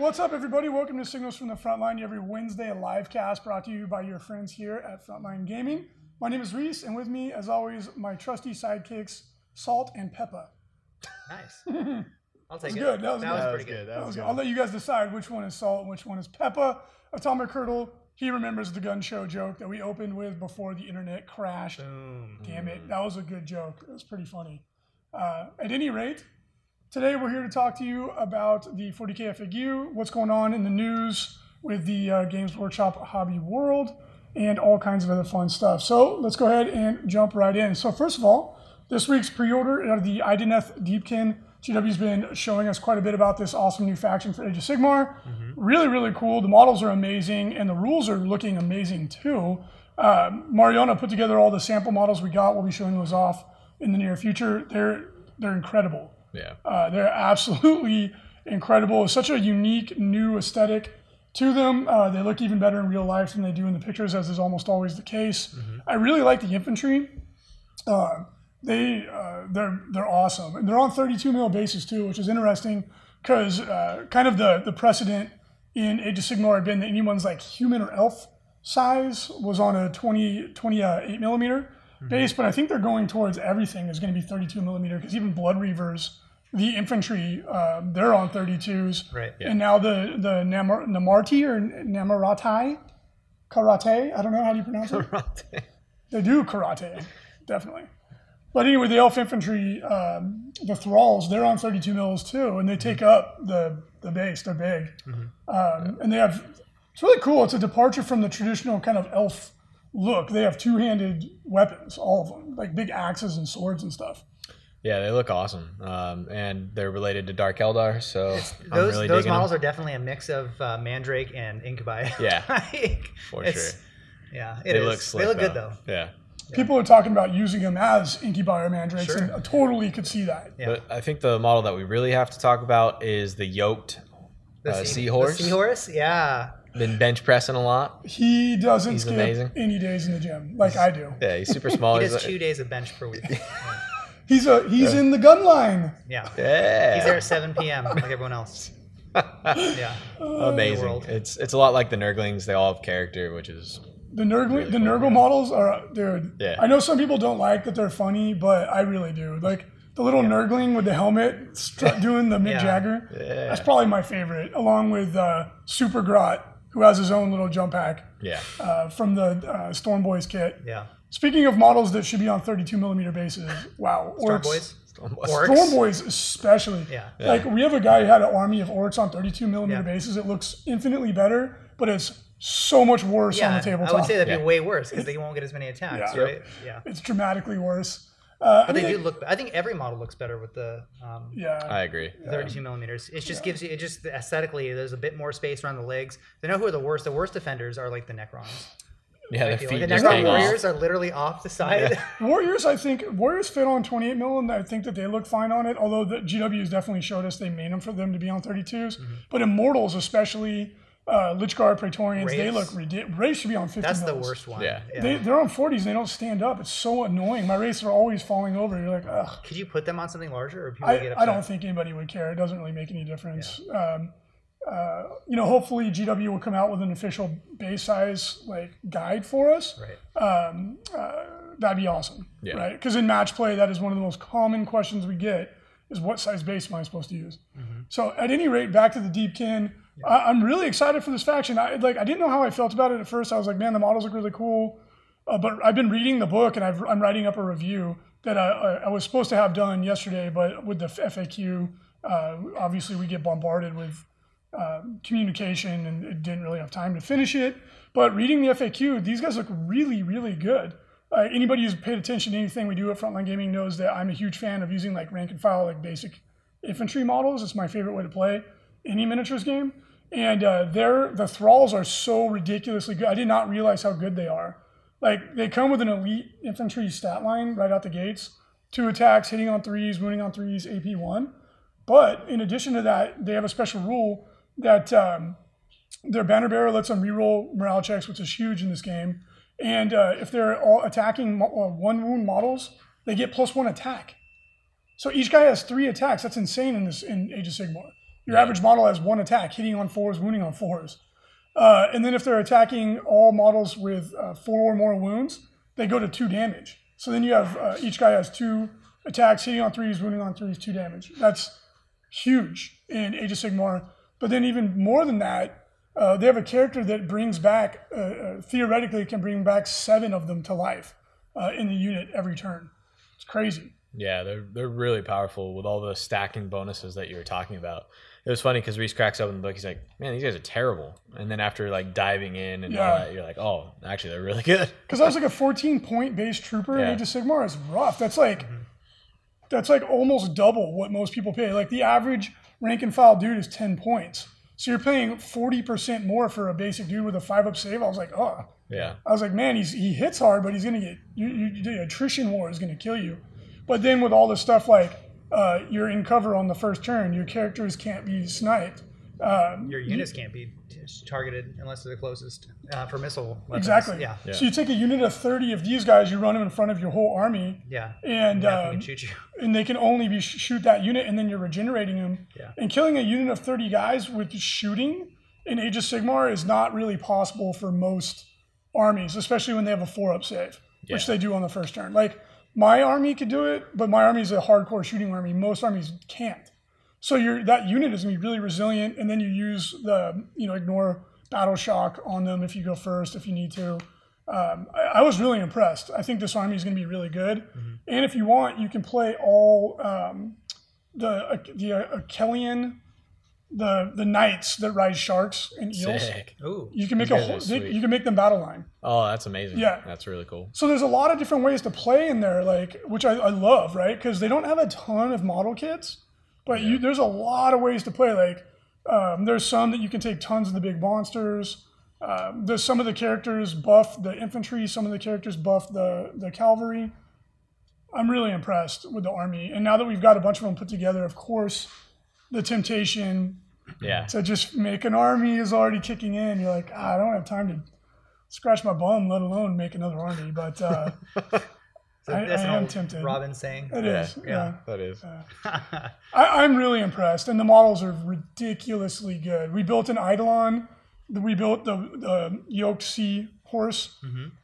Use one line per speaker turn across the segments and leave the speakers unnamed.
What's up, everybody? Welcome to Signals from the Frontline, every Wednesday, a live cast brought to you by your friends here at Frontline Gaming. My name is Reese, and with me, as always, my trusty sidekicks, Salt and Peppa.
Nice. I'll take it.
good. That was good. That
pretty good.
That was good. I'll let you guys decide which one is Salt and which one is Peppa. Atomic Hurdle, he remembers the gun show joke that we opened with before the internet crashed.
Boom.
Damn it, that was a good joke. It was pretty funny. Uh, at any rate, today we're here to talk to you about the 40k FAQ, what's going on in the news with the uh, Games Workshop Hobby World, and all kinds of other fun stuff. So let's go ahead and jump right in. So first of all, this week's pre-order of the Idoneth Deepkin. GW's been showing us quite a bit about this awesome new faction for Age of Sigmar. Really, really cool. The models are amazing, and the rules are looking amazing too. Uh, Mariana put together all the sample models we got. We'll be showing those off in the near future. They're they're incredible.
Yeah.
Uh, they're absolutely incredible. It's such a unique new aesthetic to them. Uh, they look even better in real life than they do in the pictures, as is almost always the case. I really like the infantry. Uh, they uh, they're they're awesome, and they're on 32 mil bases too, which is interesting because uh, kind of the the precedent in Age of Sigmar had been that anyone's like human or elf size was on a 20 28 millimeter base, but I think they're going towards everything is going to be 32 millimeter because even Blood Reavers, the infantry, uh, they're on 32s,
Right.
and now the the Namar, Namarti or Namaratai, karate. I don't know how do you pronounce it. Karate. They do karate, definitely. But anyway, the elf infantry, um, the thralls, they're on 32 mils too, and they take up the the base. They're big, um, and they have. It's really cool. It's a departure from the traditional kind of elf look. They have two-handed weapons, all of them, like big axes and swords and stuff.
Yeah, they look awesome, um, and they're related to Dark Eldar, so I'm
Those
really
those models
them.
are definitely a mix of uh, Mandrake and Incubi.
Yeah,
Like,
for sure.
Yeah, it
They
is.
look slick.
They look good though.
Yeah,
People are talking about using them as incubi or mandrakes,
Sure.
and I totally could see that.
Yeah.
but I think the model that we really have to talk about is the yoked
The
uh,
sea-
seahorse.
The seahorse, yeah.
Been bench pressing a lot.
He doesn't
He's
skip
amazing.
any days in the gym like I do.
Yeah, he's super small.
He
he's
does
like-
two days of bench per week.
He's a he's in the gun line.
Yeah.
yeah,
He's there at 7 p.m. like everyone else. Yeah.
amazing. It's it's a lot like the Nurglings. They all have character, which is
The Nurgle,
Really
the
cool,
Nurgle
yeah.
models are, dude.
Yeah.
I know some people don't like that they're funny, but I really do. Like the little Nurgling with the helmet stru- doing the Mick
Yeah.
Jagger.
Yeah.
That's probably my favorite, along with uh, Super Grot, who has his own little jump pack
yeah,
uh, from the uh, Storm Boys kit.
Yeah.
Speaking of models that should be on 32 millimeter bases, wow,
Storm
orcs-
Boys.
Orcs.
Storm Boys especially.
Yeah.
Like we have a guy who had an army of orcs on 32 millimeter
Yeah.
bases. It looks infinitely better, but it's so much worse on
Yeah.
the tabletop.
I would say that'd be
Yeah.
way worse because they won't get as many attacks,
Yeah.
right? Yeah.
it's dramatically worse. Uh, I
But
mean,
they do look. I think every model looks better with the um,
yeah.
I agree.
32 millimeters. It just gives you. It just aesthetically, there's a bit more space around the legs. They know who are the worst. The worst defenders are like the Necrons.
Yeah, their
Like, the
just
Necron
hang off.
warriors are literally off the side.
Warriors, I think Warriors fit on 28 mil, and I think that they look fine on it. Although the GWs definitely showed us they made them for them to be on 32s.
Mm-hmm.
But Immortals, especially uh, Lychguard, Praetorians, they look ridiculous. Wraiths should be on 50
That's the worst one.
Yeah.
They, they're on 40s. They don't stand up. It's so annoying. My wraiths are always falling over. You're like, ugh.
Could you put them on something larger, or people
I,
get
I don't think anybody would care. It doesn't really make any difference. Um, uh, you know, hopefully GW will come out with an official base size like guide for us.
Right.
Um, uh, that'd be awesome.
Yeah.
Right. Because in match play, that is one of the most common questions we get is what size base am I supposed to use? So at any rate, back to the I, I'm really excited for this faction. I like. I didn't know how I felt about it at first. I was like, man, the models look really cool. Uh, but I've been reading the book and I've, I'm writing up a review that I, I, I was supposed to have done yesterday, but with the FAQ, uh, obviously we get bombarded with um, communication and it didn't really have time to finish it. But reading the FAQ, these guys look really, really good. Uh, anybody who's paid attention to anything we do at Frontline Gaming knows that I'm a huge fan of using like rank and file, like basic infantry models. It's my favorite way to play any miniatures game. And uh, their the thralls are so ridiculously good. I did not realize how good they are. Like they come with an elite infantry stat line right out the gates. Two attacks, hitting on threes, wounding on threes, AP one. But in addition to that, they have a special rule that um, their banner bearer lets them reroll morale checks, which is huge in this game. And uh, if they're all attacking mo- uh, one wound models, they get plus one attack. So each guy has three attacks. That's insane in this in Age of Sigmar. Your average model has one attack, hitting on fours, wounding on fours. Uh, and then if they're attacking all models with uh, four or more wounds, they go to two damage. So then you have uh, each guy has two attacks, hitting on threes, wounding on threes, two damage. That's huge in Age of Sigmar. But then even more than that, uh, they have a character that brings back, uh, uh, theoretically, can bring back seven of them to life in the unit every turn. It's crazy.
Yeah, they're they're really powerful with all the stacking bonuses that you were talking about. It was funny because Reese cracks open the book. He's like, "Man, these guys are terrible." And then after like diving in and all that, you're like, "Oh, actually, they're really good."
Because I was like a 14 point base trooper in
Yeah.
Age of Sigmar is rough. That's like mm-hmm. that's like almost double what most people pay. Like the average rank and file dude is 10 points. So you're paying 40% more for a basic dude with a five up save. I was like, oh.
Yeah,
I was like, man, he's he hits hard, but he's gonna get you, you, the attrition war is gonna kill you. But then with all this stuff like uh, you're in cover on the first turn, your characters can't be sniped. Um,
Your units can't be t- targeted unless they're the closest uh, for missile weapons.
exactly.
Yeah.
So you take a unit of 30 of these guys, you run them in front of your whole army,
Yeah.
and
Nothing
um,
can shoot you.
and they can only be sh- shoot that unit, and then you're regenerating them.
Yeah.
And killing a unit of 30 guys with shooting in Age of Sigmar is not really possible for most armies, especially when they have a four up save, which they do on the first turn. Like my army could do it, but my army is a hardcore shooting army. Most armies can't. So you're that unit is gonna be really resilient, and then you use the you know ignore battle shock on them if you go first if you need to. Um, I, I was really impressed. I think this army is going to be really good. And if you want, you can play all um, the the uh, Akhelian, the the knights that ride sharks and eels.
sick.
Ooh.
You can make a whole, they, you can make them battle line.
Oh, that's amazing.
Yeah.
that's really cool.
So there's a lot of different ways to play in there, like which I, I love, right? Because they don't have a ton of model kits, but you there's a lot of ways to play. Like um, there's some that you can take tons of the big monsters. Um, there's some of the characters buff the infantry, some of the characters buff the the cavalry. I'm really impressed with the army, and now that we've got a bunch of them put together, of course, the temptation
Yeah,
to just make an army is already kicking in. You're like, ah, I don't have time to scratch my bum, let alone make another army. But uh,
So
I,
that's
I am tempted.
Robin saying.
it
Yeah,
is, yeah.
that is.
I, I'm really impressed, and the models are ridiculously good. We built an Eidolon, we built the, the yoked sea horse,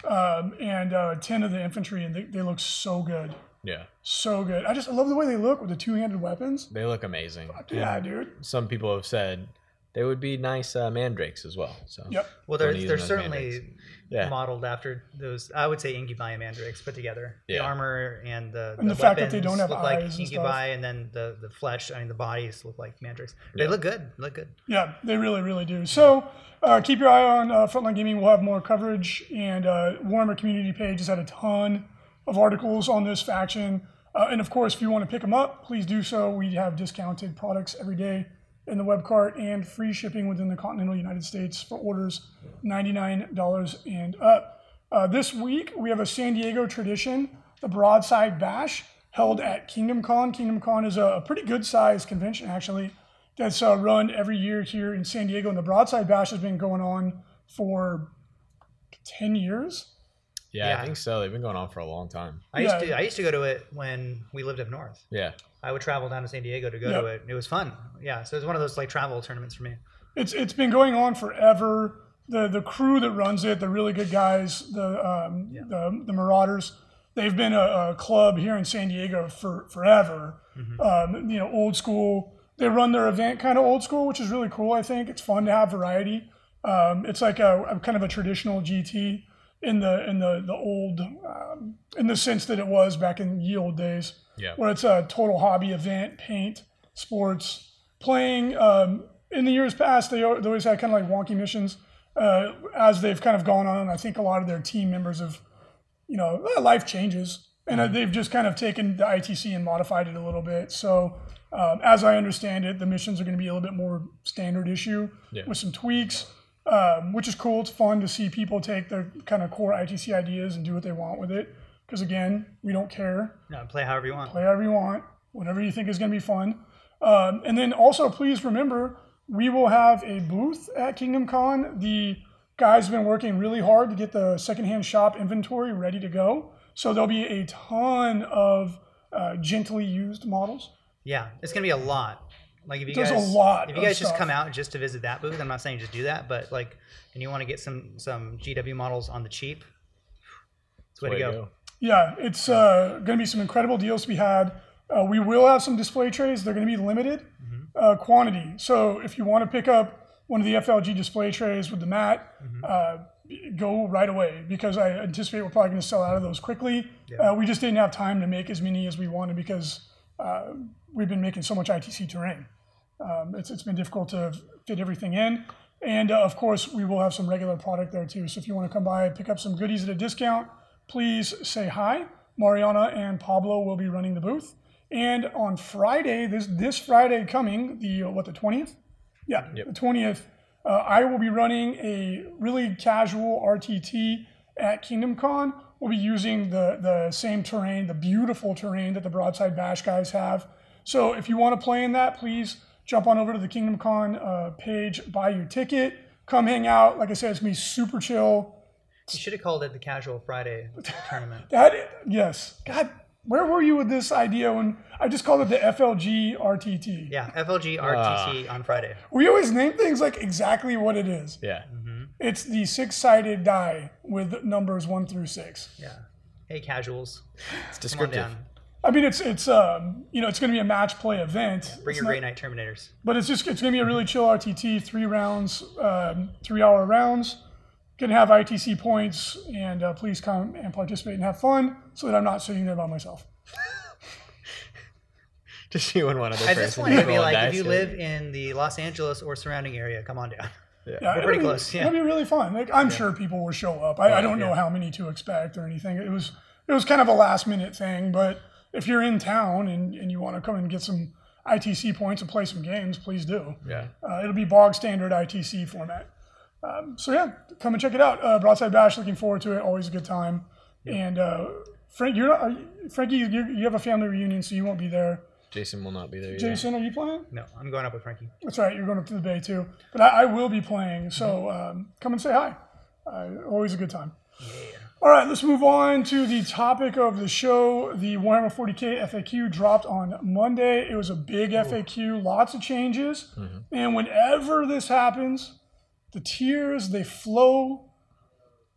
um, and uh, ten of the infantry, and they, they look so good,
Yeah,
so good. I just I love the way they look with the two-handed weapons.
they look amazing.
Yeah, dude.
Some people have said they would be nice uh, mandrakes as well. So
Yep.
Well, they're, they're certainly.
Yeah.
modeled after those. I would say Incubi Mandrakes put together. The armor and the,
And
the,
the fact that they don't have
look like
eyes and
and then the, the flesh. I mean, the bodies look like Mandrakes. They look good. Look good.
Yeah, they really, really do. So uh, keep your eye on uh, Frontline Gaming. We'll have more coverage, and uh, Warhammer community page has had a ton of articles on this faction. Uh, and of course, if you want to pick them up, please do so. We have discounted products every day in the web cart and free shipping within the continental United States for orders $99 and up. Uh, this week, we have a San Diego tradition, the Broadside Bash, held at Kingdom Con. Kingdom Con is a, a pretty good sized convention, actually, that's uh, run every year here in San Diego. And the Broadside Bash has been going on for 10 years.
yeah,
Yeah.
I think so. They've been going on for a long time.
I used to I used to go to it when we lived up north.
Yeah,
I would travel down to San Diego to go
Yeah.
to it. It was fun. Yeah, so it was one of those like travel tournaments for me.
It's it's been going on forever. The the crew that runs it, the really good guys, the um, the, the Marauders, they've been a, a club here in San Diego for forever. Um, you know, old school. They run their event kind of old school, which is really cool. I think it's fun to have variety. Um, it's like a, a kind of a traditional GT in the in the the old um, in the sense that it was back in the old days
yeah,
where it's a total hobby event, paint, sports, playing. Um, in the years past, they, they always had kind of like wonky missions. Uh, as they've kind of gone on, I think a lot of their team members have, you know, uh, life changes, and uh, they've just kind of taken the ITC and modified it a little bit. So Um, as I understand it, the missions are going to be a little bit more standard issue
Yeah.
with some tweaks, um, which is cool. It's fun to see people take their kind of core ITC ideas and do what they want with it. Because again, we don't care.
No, play however you want.
Play however you want, whatever you think is going to be fun. Um, and then also, please remember, we will have a booth at Kingdom Con. The guys have been working really hard to get the secondhand shop inventory ready to go. So there'll be a ton of uh, gently used models.
Yeah, it's gonna be a lot. Like if you
There's a
guys,
lot
if you
of
guys just
stuff.
come out just to visit that booth, I'm not saying just do that, but like, and you want to get some some GW models on the cheap, it's way,
Way
to
to
go.
go.
Yeah, it's uh, going to be some incredible deals to be had. Uh, we will have some display trays. They're going to be limited uh, quantity. So if you want to pick up one of the FLG display trays with the mat, uh, go right away because I anticipate we're probably going to sell out of those quickly. Uh, we just didn't have time to make as many as we wanted because uh, we've been making so much ITC terrain. Um, it's, it's been difficult to fit everything in. And uh, of course, we will have some regular product there too. So if you want to come by and pick up some goodies at a discount, please say hi. Mariana and Pablo will be running the booth. And on Friday, this this Friday coming, the uh, what the twentieth? Yeah, the twentieth. Uh, I will be running a really casual RTT at Kingdom Con. We'll be using the the same terrain, the beautiful terrain that the Broadside Bash guys have. So if you want to play in that, please jump on over to the Kingdom Con uh, page, buy your ticket, come hang out. Like I said, it's gonna be super chill.
You should have called it the Casual Friday tournament.
That yes, God, where were you with this idea when I just called it the FLG RTT?
Yeah, FLG RTT on Friday.
We always name things like exactly what it is.
Yeah.
It's the six-sided die with numbers one through six.
Yeah. Hey, casuals,
It's
come on
descriptive.
down.
I mean, it's it's um you know it's going to be a match play event.
Bring
It's
your
not-
Grey Knight Terminators.
but it's just it's going to be a really chill RTT, three rounds, um, three-hour rounds. Going to have ITC points, and uh, please come and participate and have fun, so that I'm not sitting there by myself.
Just you and one other
At
person.
this point, it'd be like
dice,
if you
yeah.
live in the Los Angeles or surrounding area, come on down.
Yeah,
We're pretty
be-
close, yeah.
It'll be really fun. Like I'm sure people will show up. I, I don't know
yeah.
how many to expect or anything. It was it was kind of a last minute thing, but if you're in town and, and you want to come and get some ITC points and play some games, please do.
Yeah.
Uh, it'll be bog standard ITC format. Um, so yeah, come and check it out. Uh, Broadside Bash, looking forward to it. Always a good time. And uh, Frank, you're not, are you, Frankie. You, you have a family reunion, so you won't be there.
Jason will not be there. Either.
Jason, are you playing?
No, I'm going up with Frankie.
That's right. You're going up to the bay too. But I, I will be playing, so um, come and say hi. Uh, always a good time. Yeah. All right, let's move on to the topic of the show. The Warhammer 40k FAQ dropped on Monday. It was a big FAQ, lots of changes, and whenever this happens, the tears they flow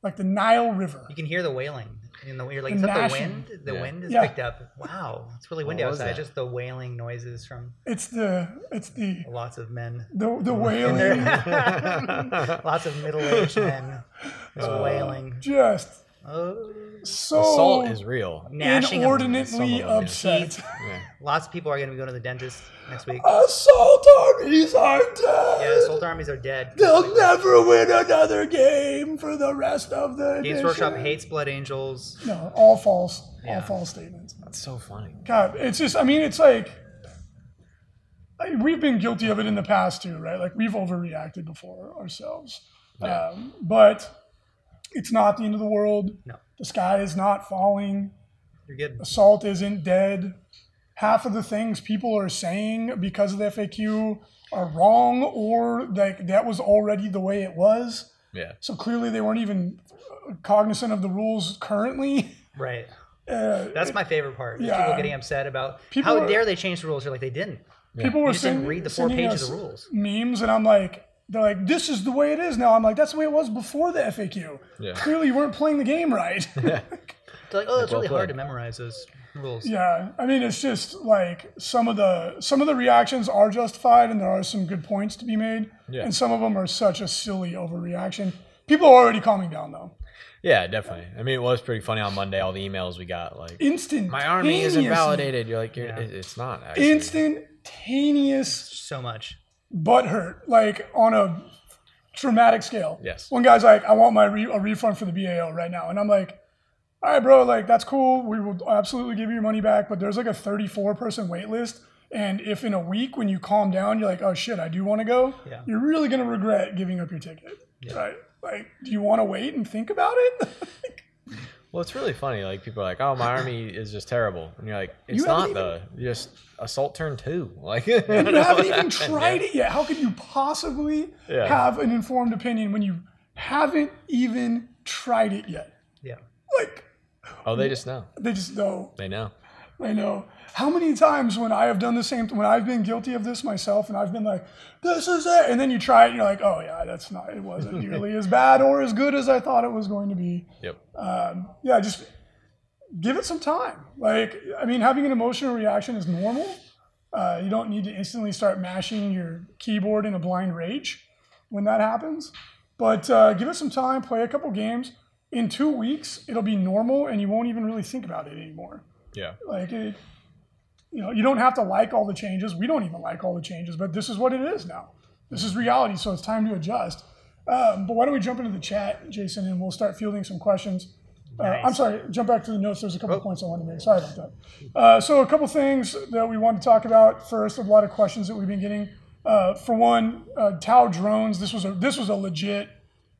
like the Nile River.
You can hear the wailing in the you're like,
The
is that the wind? The
Yeah.
wind is
Yeah.
picked up. Wow, it's really windy
What was
outside.
that?
Just the wailing noises from
It's the it's the
lots of men,
the, the wailing,
lots of middle-aged men, just
Uh,
wailing.
just
Oh,
so
Assault is real.
inordinately
them,
upset.
Yeah.
Lots of people are going to be going to the dentist next week.
Assault armies are dead.
Yeah, assault armies are dead.
They'll never win another game for the rest of the
Games
edition.
Workshop hates Blood Angels.
No, all false. All false statements.
That's so funny.
God, it's just. I mean, it's like I- we've been guilty of it in the past too, right? Like we've overreacted before ourselves. Um, but it's not the end of the world.
No.
The sky is not falling.
You're good.
Assault isn't dead. Half of the things people are saying because of the FAQ are wrong, or like that was already the way it was.
Yeah.
So clearly they weren't even cognizant of the rules currently.
Right.
Uh,
That's my favorite part.
Yeah.
People getting upset about
People
how
are-
dare they change the rules. You're like they didn't.
people were
You just didn't read the four pages
us
of rules.
memes, and I'm like, they're like, this is the way it is now. I'm like, that's the way it was before the FAQ.
Yeah.
Clearly you weren't playing the game right.
They're like, oh, it's
well
really hard to memorize those rules.
Yeah, I mean it's just like some of the some of the reactions are justified, and there are some good points to be made,
Yeah.
and some of them are such a silly overreaction. People are already calming down though.
Yeah, definitely. I mean, it was pretty funny on Monday. All the emails we got, like,
Instant.
my army is invalidated. You're like, you're,
Yeah.
it's not. Actually.
Instantaneous
So much.
Butt hurt, like on a traumatic scale.
Yes.
One guy's like, I want my re- a refund for the BAO right now, and I'm like, all right, bro, like that's cool. We will absolutely give you your money back, but there's like a 34 person wait list, And if in a week when you calm down, you're like, oh shit, I do want to go,
Yeah.
you're really going to regret giving up your ticket. Right? Like, do you want to wait and think about it?
Well, it's really funny. Like people are like, "Oh, my army is just terrible," and you're like, "It's
You
not though. Just assault turn two. Like
you haven't even tried it yet. How could you possibly
Yeah.
have an informed opinion when you haven't even tried it yet?
Yeah.
Like,
Oh, they just know.
they just know.
They know.
I know. How many times when I have done the same, when I've been guilty of this myself, and I've been like, "This is it," and then you try it, and you're like, "Oh yeah, that's not. It wasn't nearly as bad or as good as I thought it was going to be."
Yep.
Yeah, just give it some time. Like, I mean, having an emotional reaction is normal. Uh, you don't need to instantly start mashing your keyboard in a blind rage when that happens. But uh, give it some time. Play a couple games. In two weeks, it'll be normal, and you won't even really think about it anymore.
Yeah.
Like it, you know, you don't have to like all the changes. We don't even like all the changes, but this is what it is now. This is reality, so it's time to adjust. Um, but why don't we jump into the chat, Jason, and we'll start fielding some questions. Uh, I'm sorry, jump back to the notes. There's a couple points I wanted to make. Sorry about that. Uh, so a couple things that we want to talk about. First, a lot of questions that we've been getting. Uh, for one, uh, Tau drones. This was a this was a legit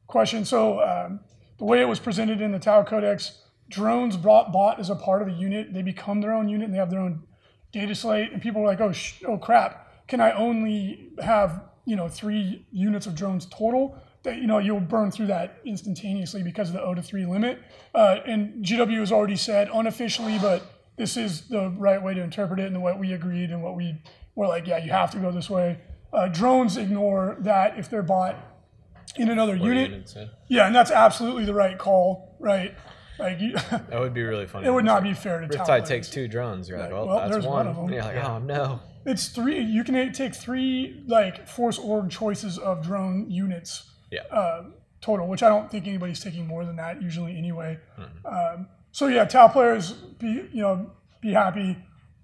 question. So um, the way it was presented in the Tau Codex, drones brought bought as a part of a unit. They become their own unit and they have their own data slate. And people were like, oh, sh- oh crap, can I only have you know three units of drones total? That you know you'll burn through that instantaneously because of the O to three limit. Uh, and GW has already said unofficially, but this is the right way to interpret it and what we agreed and what we were like, yeah, you have to go this way. Uh, drones ignore that if they're bought in another unit.
units, yeah.
Yeah, and that's absolutely the right call, right? Like, you,
That would be really funny.
it would not be fair to Tau
Riptide takes two drones. You're like, well,
well,
that's
there's
one.
one of 'em.
And you're like, oh no.
It's three. You can take three like force org choices of drone units
Yeah.
uh, total, which I don't think anybody's taking more than that usually anyway.
Mm-hmm.
Um, so yeah, Tau players, be you know, be happy.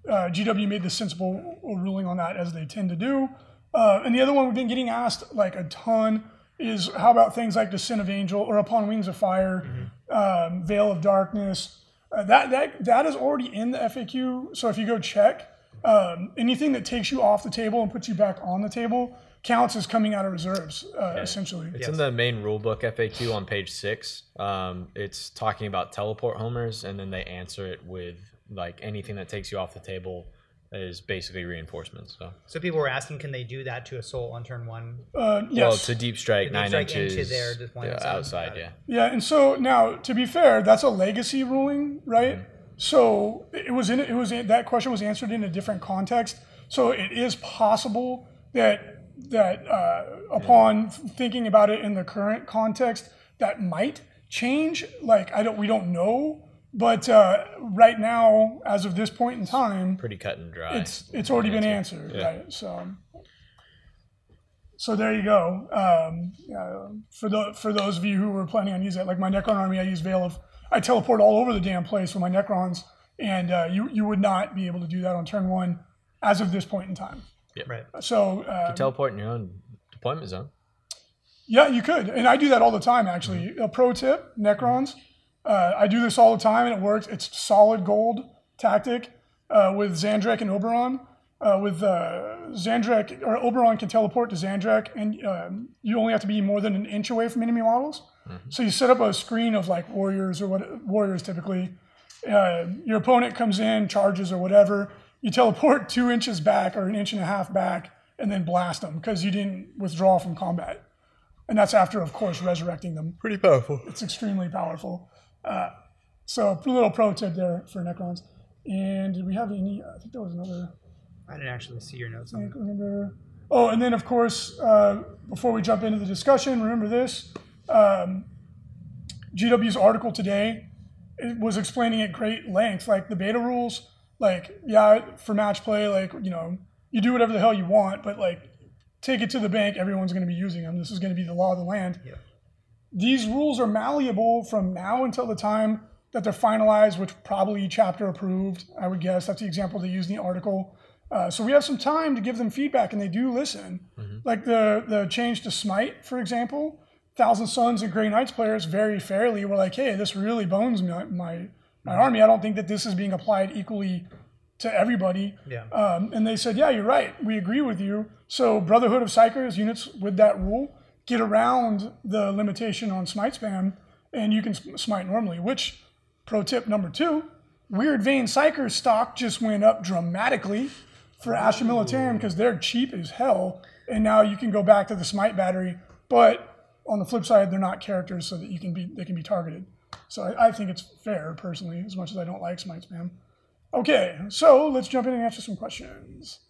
Uh, GW made the sensible ruling on that as they tend to do. Uh, and the other one we've been getting asked like a ton is how about things like Descent of Angel or Upon Wings of Fire, um, Veil of Darkness. Uh, that that that is already in the FAQ. So if you go check, um, anything that takes you off the table and puts you back on the table counts as coming out of reserves, uh, essentially.
It's in the main rulebook FAQ on page six. Um, it's talking about teleport homers, and then they answer it with like anything that takes you off the table is basically reinforcement. So,
So people were asking, can they do that to a soul on turn one?
Uh, yes.
well, it's a deep strike,
deep
nine
strike into
inches
their deployment
yeah,
zone.
outside.
Got it.
Yeah,
Yeah, and so now to be fair, that's a legacy ruling, right? So it was in it was in, that question was answered in a different context. So it is possible that that uh, upon thinking about it in the current context, that might change. Like I don't, we don't know, but uh, right now, as of this point in time,
pretty cut and dry.
it's it's already been answered, right? So, so there you go. Um, uh, for the for those of you who were planning on using it, like my Necron army, I use Veil of. I teleport all over the damn place with my Necrons, and uh, you you would not be able to do that on turn one, as of this point in time.
Yeah, Right.
So uh,
teleport in your own deployment zone.
yeah, you could, and I do that all the time. Actually, a pro tip: Necrons. Uh, I do this all the time, and it works. It's solid gold tactic uh, with Zahndrekh and Obyron. Uh, with uh, Zahndrekh or Obyron can teleport to Zahndrekh, and um, you only have to be more than an inch away from enemy models. So you set up a screen of like warriors or what warriors typically. Uh, your opponent comes in, charges or whatever. You teleport two inches back or an inch and a half back, and then blast them because you didn't withdraw from combat. And that's after, of course, resurrecting them.
Pretty powerful.
It's extremely powerful. Uh, so a little pro tip there for Necrons. And did we have any? I think there was another.
I didn't actually see your notes
I can't remember. Oh, and then of course, uh, before we jump into the discussion, remember this: um, GW's article today it was explaining at great length, like the beta rules. Like, yeah, for match play, like you know, you do whatever the hell you want, but like, take it to the bank. Everyone's going to be using them. This is going to be the law of the land. These rules are malleable from now until the time that they're finalized, which probably chapter approved. I would guess that's the example they use in the article. Uh, so we have some time to give them feedback, and they do listen. Like the the change to Smite, for example, Thousand Suns and Grey Knights players very fairly were like, "Hey, this really bones my my, my army. I don't think that this is being applied equally to everybody.
Yeah.
Um, and they said, yeah, you're right. We agree with you. So Brotherhood of Psykers units with that rule get around the limitation on smite spam, and you can smite normally. Which, pro tip number two, Wyrdvane Psykers stock just went up dramatically for Astra Militarum because they're cheap as hell, and now you can go back to the smite battery. But on the flip side, they're not characters, so that you can be they can be targeted. So I, I think it's fair, personally, as much as I don't like smite spam. Okay, so let's jump in and answer some questions.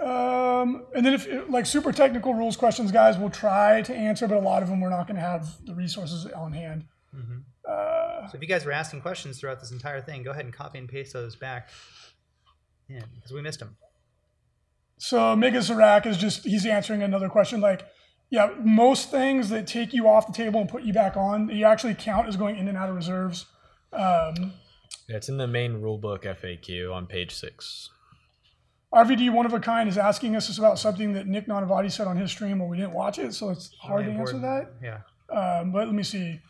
Um, and then if like super technical rules questions, guys, we'll try to answer, but a lot of them we're not going to have the resources on hand.
So if you guys were asking questions throughout this entire thing, go ahead and copy and paste those back in because we missed them.
So Mega Zarak is just he's answering another question like, yeah, most things that take you off the table and put you back on, you actually count as going in and out of reserves. Um,
Yeah, it's in the main rulebook FAQ on page six.
RVD One of a Kind is asking us about something that Nick Nanavati said on his stream, but we didn't watch it, so it's hard to answer that.
Yeah.
Um, but let me see.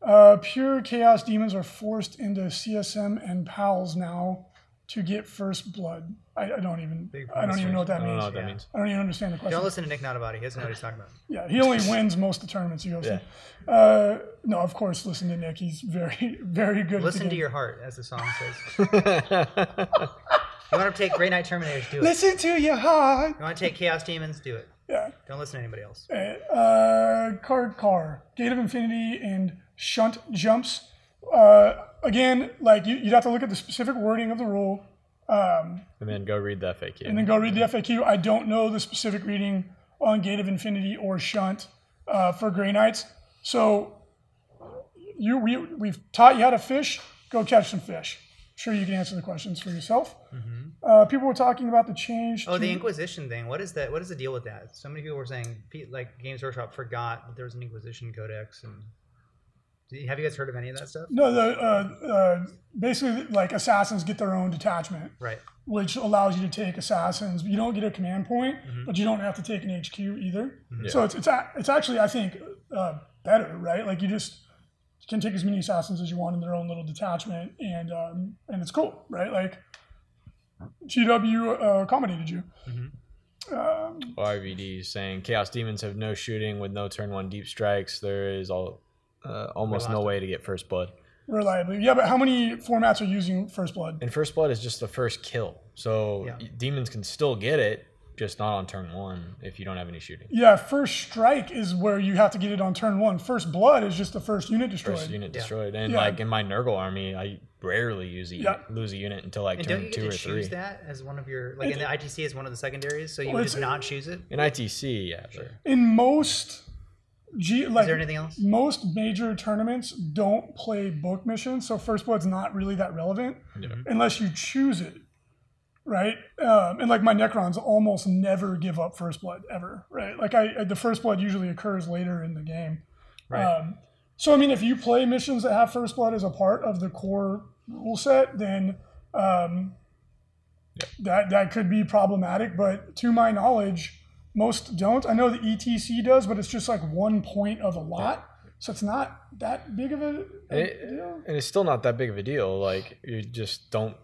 Uh, pure Chaos Demons are forced into CSM and PALs now to get First Blood. I, I don't even. I don't even know what that
I
means.
know what that
Yeah.
means.
I don't even understand the question.
Don't listen to Nick Nanavati. He doesn't know what he's talking about.
Yeah, he only wins most of the tournaments he goes to. Uh, no, of course, listen to Nick. He's very, very good.
Listen to your heart, as the song says. You want to take Grey Knight Terminators, do it.
Listen to your heart.
You want to take Chaos Demons, do it.
Yeah.
Don't listen to anybody else.
Uh, card car, Gate of Infinity, and shunt jumps. Uh, again, like you, you'd have to look at the specific wording of the rule. Um,
And then go read the FAQ.
and then go read the FAQ. I don't know the specific reading on Gate of Infinity or Shunt uh, for Grey Knights. So you we we've taught you how to fish. Go catch some fish. Sure, you can answer the questions for yourself. Uh, people were talking about the change.
Mm-hmm. Oh,
to,
the Inquisition thing. What is that? What is the deal with that? So many people were saying, like Games Workshop forgot that there was an Inquisition Codex, and Do you- have you guys heard of any of that stuff?
no, the uh, uh, basically like assassins get their own detachment,
Right.
which allows you to take assassins. You don't get a command point,
Mm-hmm.
but you don't have to take an HQ either. So it's it's a- it's actually I think uh, better, right? Like you just can take as many assassins as you want in their own little detachment, and um, and it's cool, right? Like GW uh, accommodated you.
RVD is saying Chaos Demons have no shooting with no turn one deep strikes. There is all, uh, almost no way to get first blood.
Reliably, yeah. But how many formats are using First Blood?
And first blood is just the first kill. So
Yeah.
demons can still get it, just not on turn one if you don't have any shooting.
Yeah, First Strike is where you have to get it on turn one. First Blood is just the first unit destroyed.
First unit destroyed. And
Yeah.
like in my Nurgle army, I rarely use a,
Yeah.
lose a unit until like
And don't
turn
you get
two
to
or
choose
three.
that as one of your like in the ITC as one of the secondaries? So you
Well,
would just not choose it?
In ITC, yeah. but-
In most G, like
Is there anything else?
most major tournaments don't play book missions, so First Blood's not really that relevant mm-hmm. unless you choose it, right? Um, and like my Necrons almost never give up First Blood ever, right? Like I, the First Blood usually occurs later in the game.
Right.
Um, so I mean, if you play missions that have First Blood as a part of the core rule set, then um, that that could be problematic. But to my knowledge, most don't. I know the ETC does, but it's just like one point of a lot, so it's not that big of a, a
It-
deal.
and it's still not that big of a deal. Like you just don't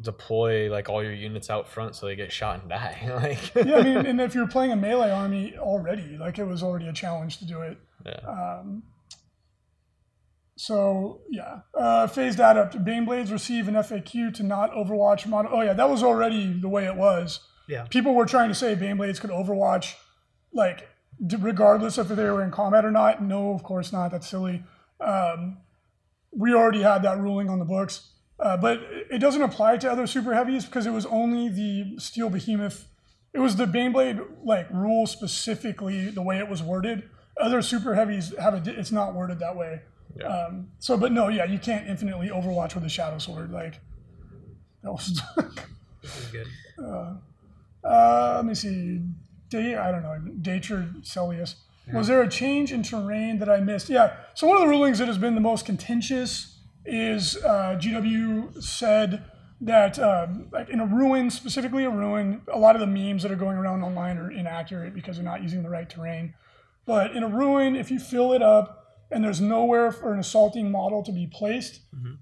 deploy like all your units out front so they get shot and die. like
yeah, I mean, and if you're playing a melee army already, like it was already a challenge to do it.
yeah.
So yeah, uh, phased that up. Baneblades receive an FAQ to not Overwatch mod. Oh yeah, that was already the way it was.
Yeah.
People were trying to say Baneblades could Overwatch, like d- regardless if they were in combat or not. No, of course not. That's silly. Um, we already had that ruling on the books, uh, but it doesn't apply to other super heavies because it was only the Steel Behemoth. It was the Baneblade like rule specifically the way it was worded. Other super heavies have a. di- It's not worded that way. Um, so, but no, yeah, you can't infinitely Overwatch with a Shadow Sword. Like that was.
This is good.
Uh, let me see. Day, I don't know. Dature Celius. Was there a change in terrain that I missed? Yeah. So one of the rulings that has been the most contentious is uh, GW said that um, like in a ruin, specifically a ruin, a lot of the memes that are going around online are inaccurate because they're not using the right terrain. But in a ruin, if you fill it up and there's nowhere for an assaulting model to be placed,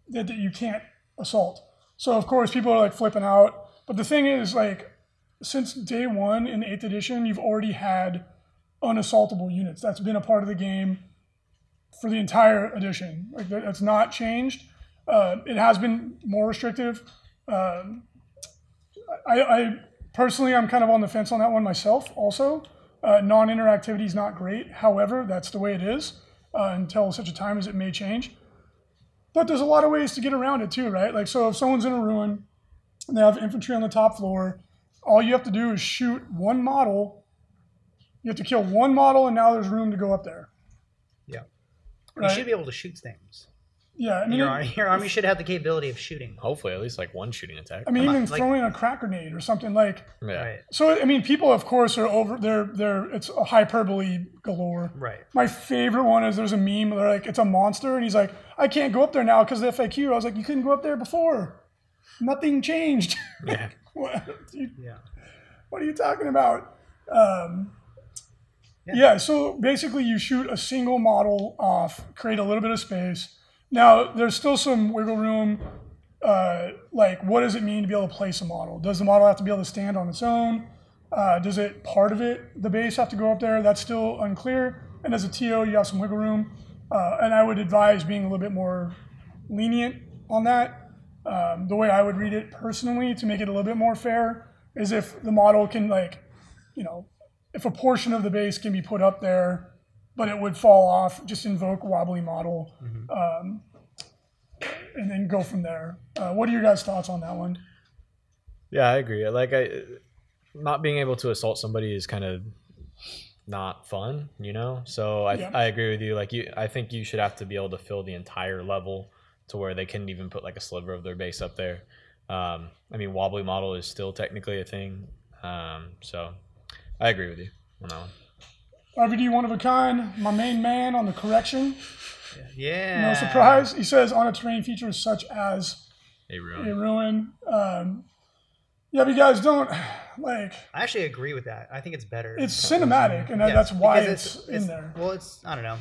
that, that you can't assault. So of course people are like flipping out. But the thing is, like, since day one in eighth edition, you've already had unassaultable units. That's been a part of the game for the entire edition. Like that's not changed. Uh, it has been more restrictive. Um, I, I personally, I'm kind of on the fence on that one myself. Also, uh, non-interactivity is not great. However, that's the way it is uh, until such a time as it may change. But there's a lot of ways to get around it too, right? Like, so if someone's in a ruin and they have infantry on the top floor, all you have to do is shoot one model. You have to kill one model, and now there's room to go up there.
Yeah.
Right?
You should be able to shoot things.
yeah, I mean,
Your
it-
army, your army should have the capability of shooting.
Hopefully, at least like one shooting attack.
I mean, even
like-
throwing a crack grenade or something like.
yeah.
Right.
So I mean, people of course are over. They're they're it's a hyperbole galore.
Right.
My favorite one is there's a meme. They're like, it's a monster, and he's like, I can't go up there now because of the FAQ. I was like, you couldn't go up there before. Nothing changed.
Yeah.
what, you,
Yeah.
what are you talking about? Um,
Yeah.
yeah. So basically, you shoot a single model off, create a little bit of space. Now, there's still some wiggle room. Uh, like, what does it mean to be able to place a model? Does the model have to be able to stand on its own? Uh, does it part of it, the base, have to go up there? That's still unclear. And as a TO, you have some wiggle room. Uh, and I would advise being a little bit more lenient on that. Um, the way I would read it personally to make it a little bit more fair is if the model can, like, you know, if a portion of the base can be put up there, but it would fall off, just invoke wobbly model, um, and then go from there. Uh, what are your guys' thoughts on that one?
Yeah, I agree. Like I not being able to assault somebody is kind of not fun, you know? So I
Yeah.
I agree with you. Like you I think you should have to be able to fill the entire level to where they couldn't even put like a sliver of their base up there. Um, I mean wobbly model is still technically a thing. Um, so I agree with you on that one.
RVD one of a kind, my main man on the correction.
Yeah.
No surprise. He says on a terrain features such as a
Ruin.
A ruin. Um, yeah, but you guys don't like.
I actually agree with that. I think it's better.
It's cinematic, and
Yeah,
that's why
because
it's, in there.
Well, it's I don't know.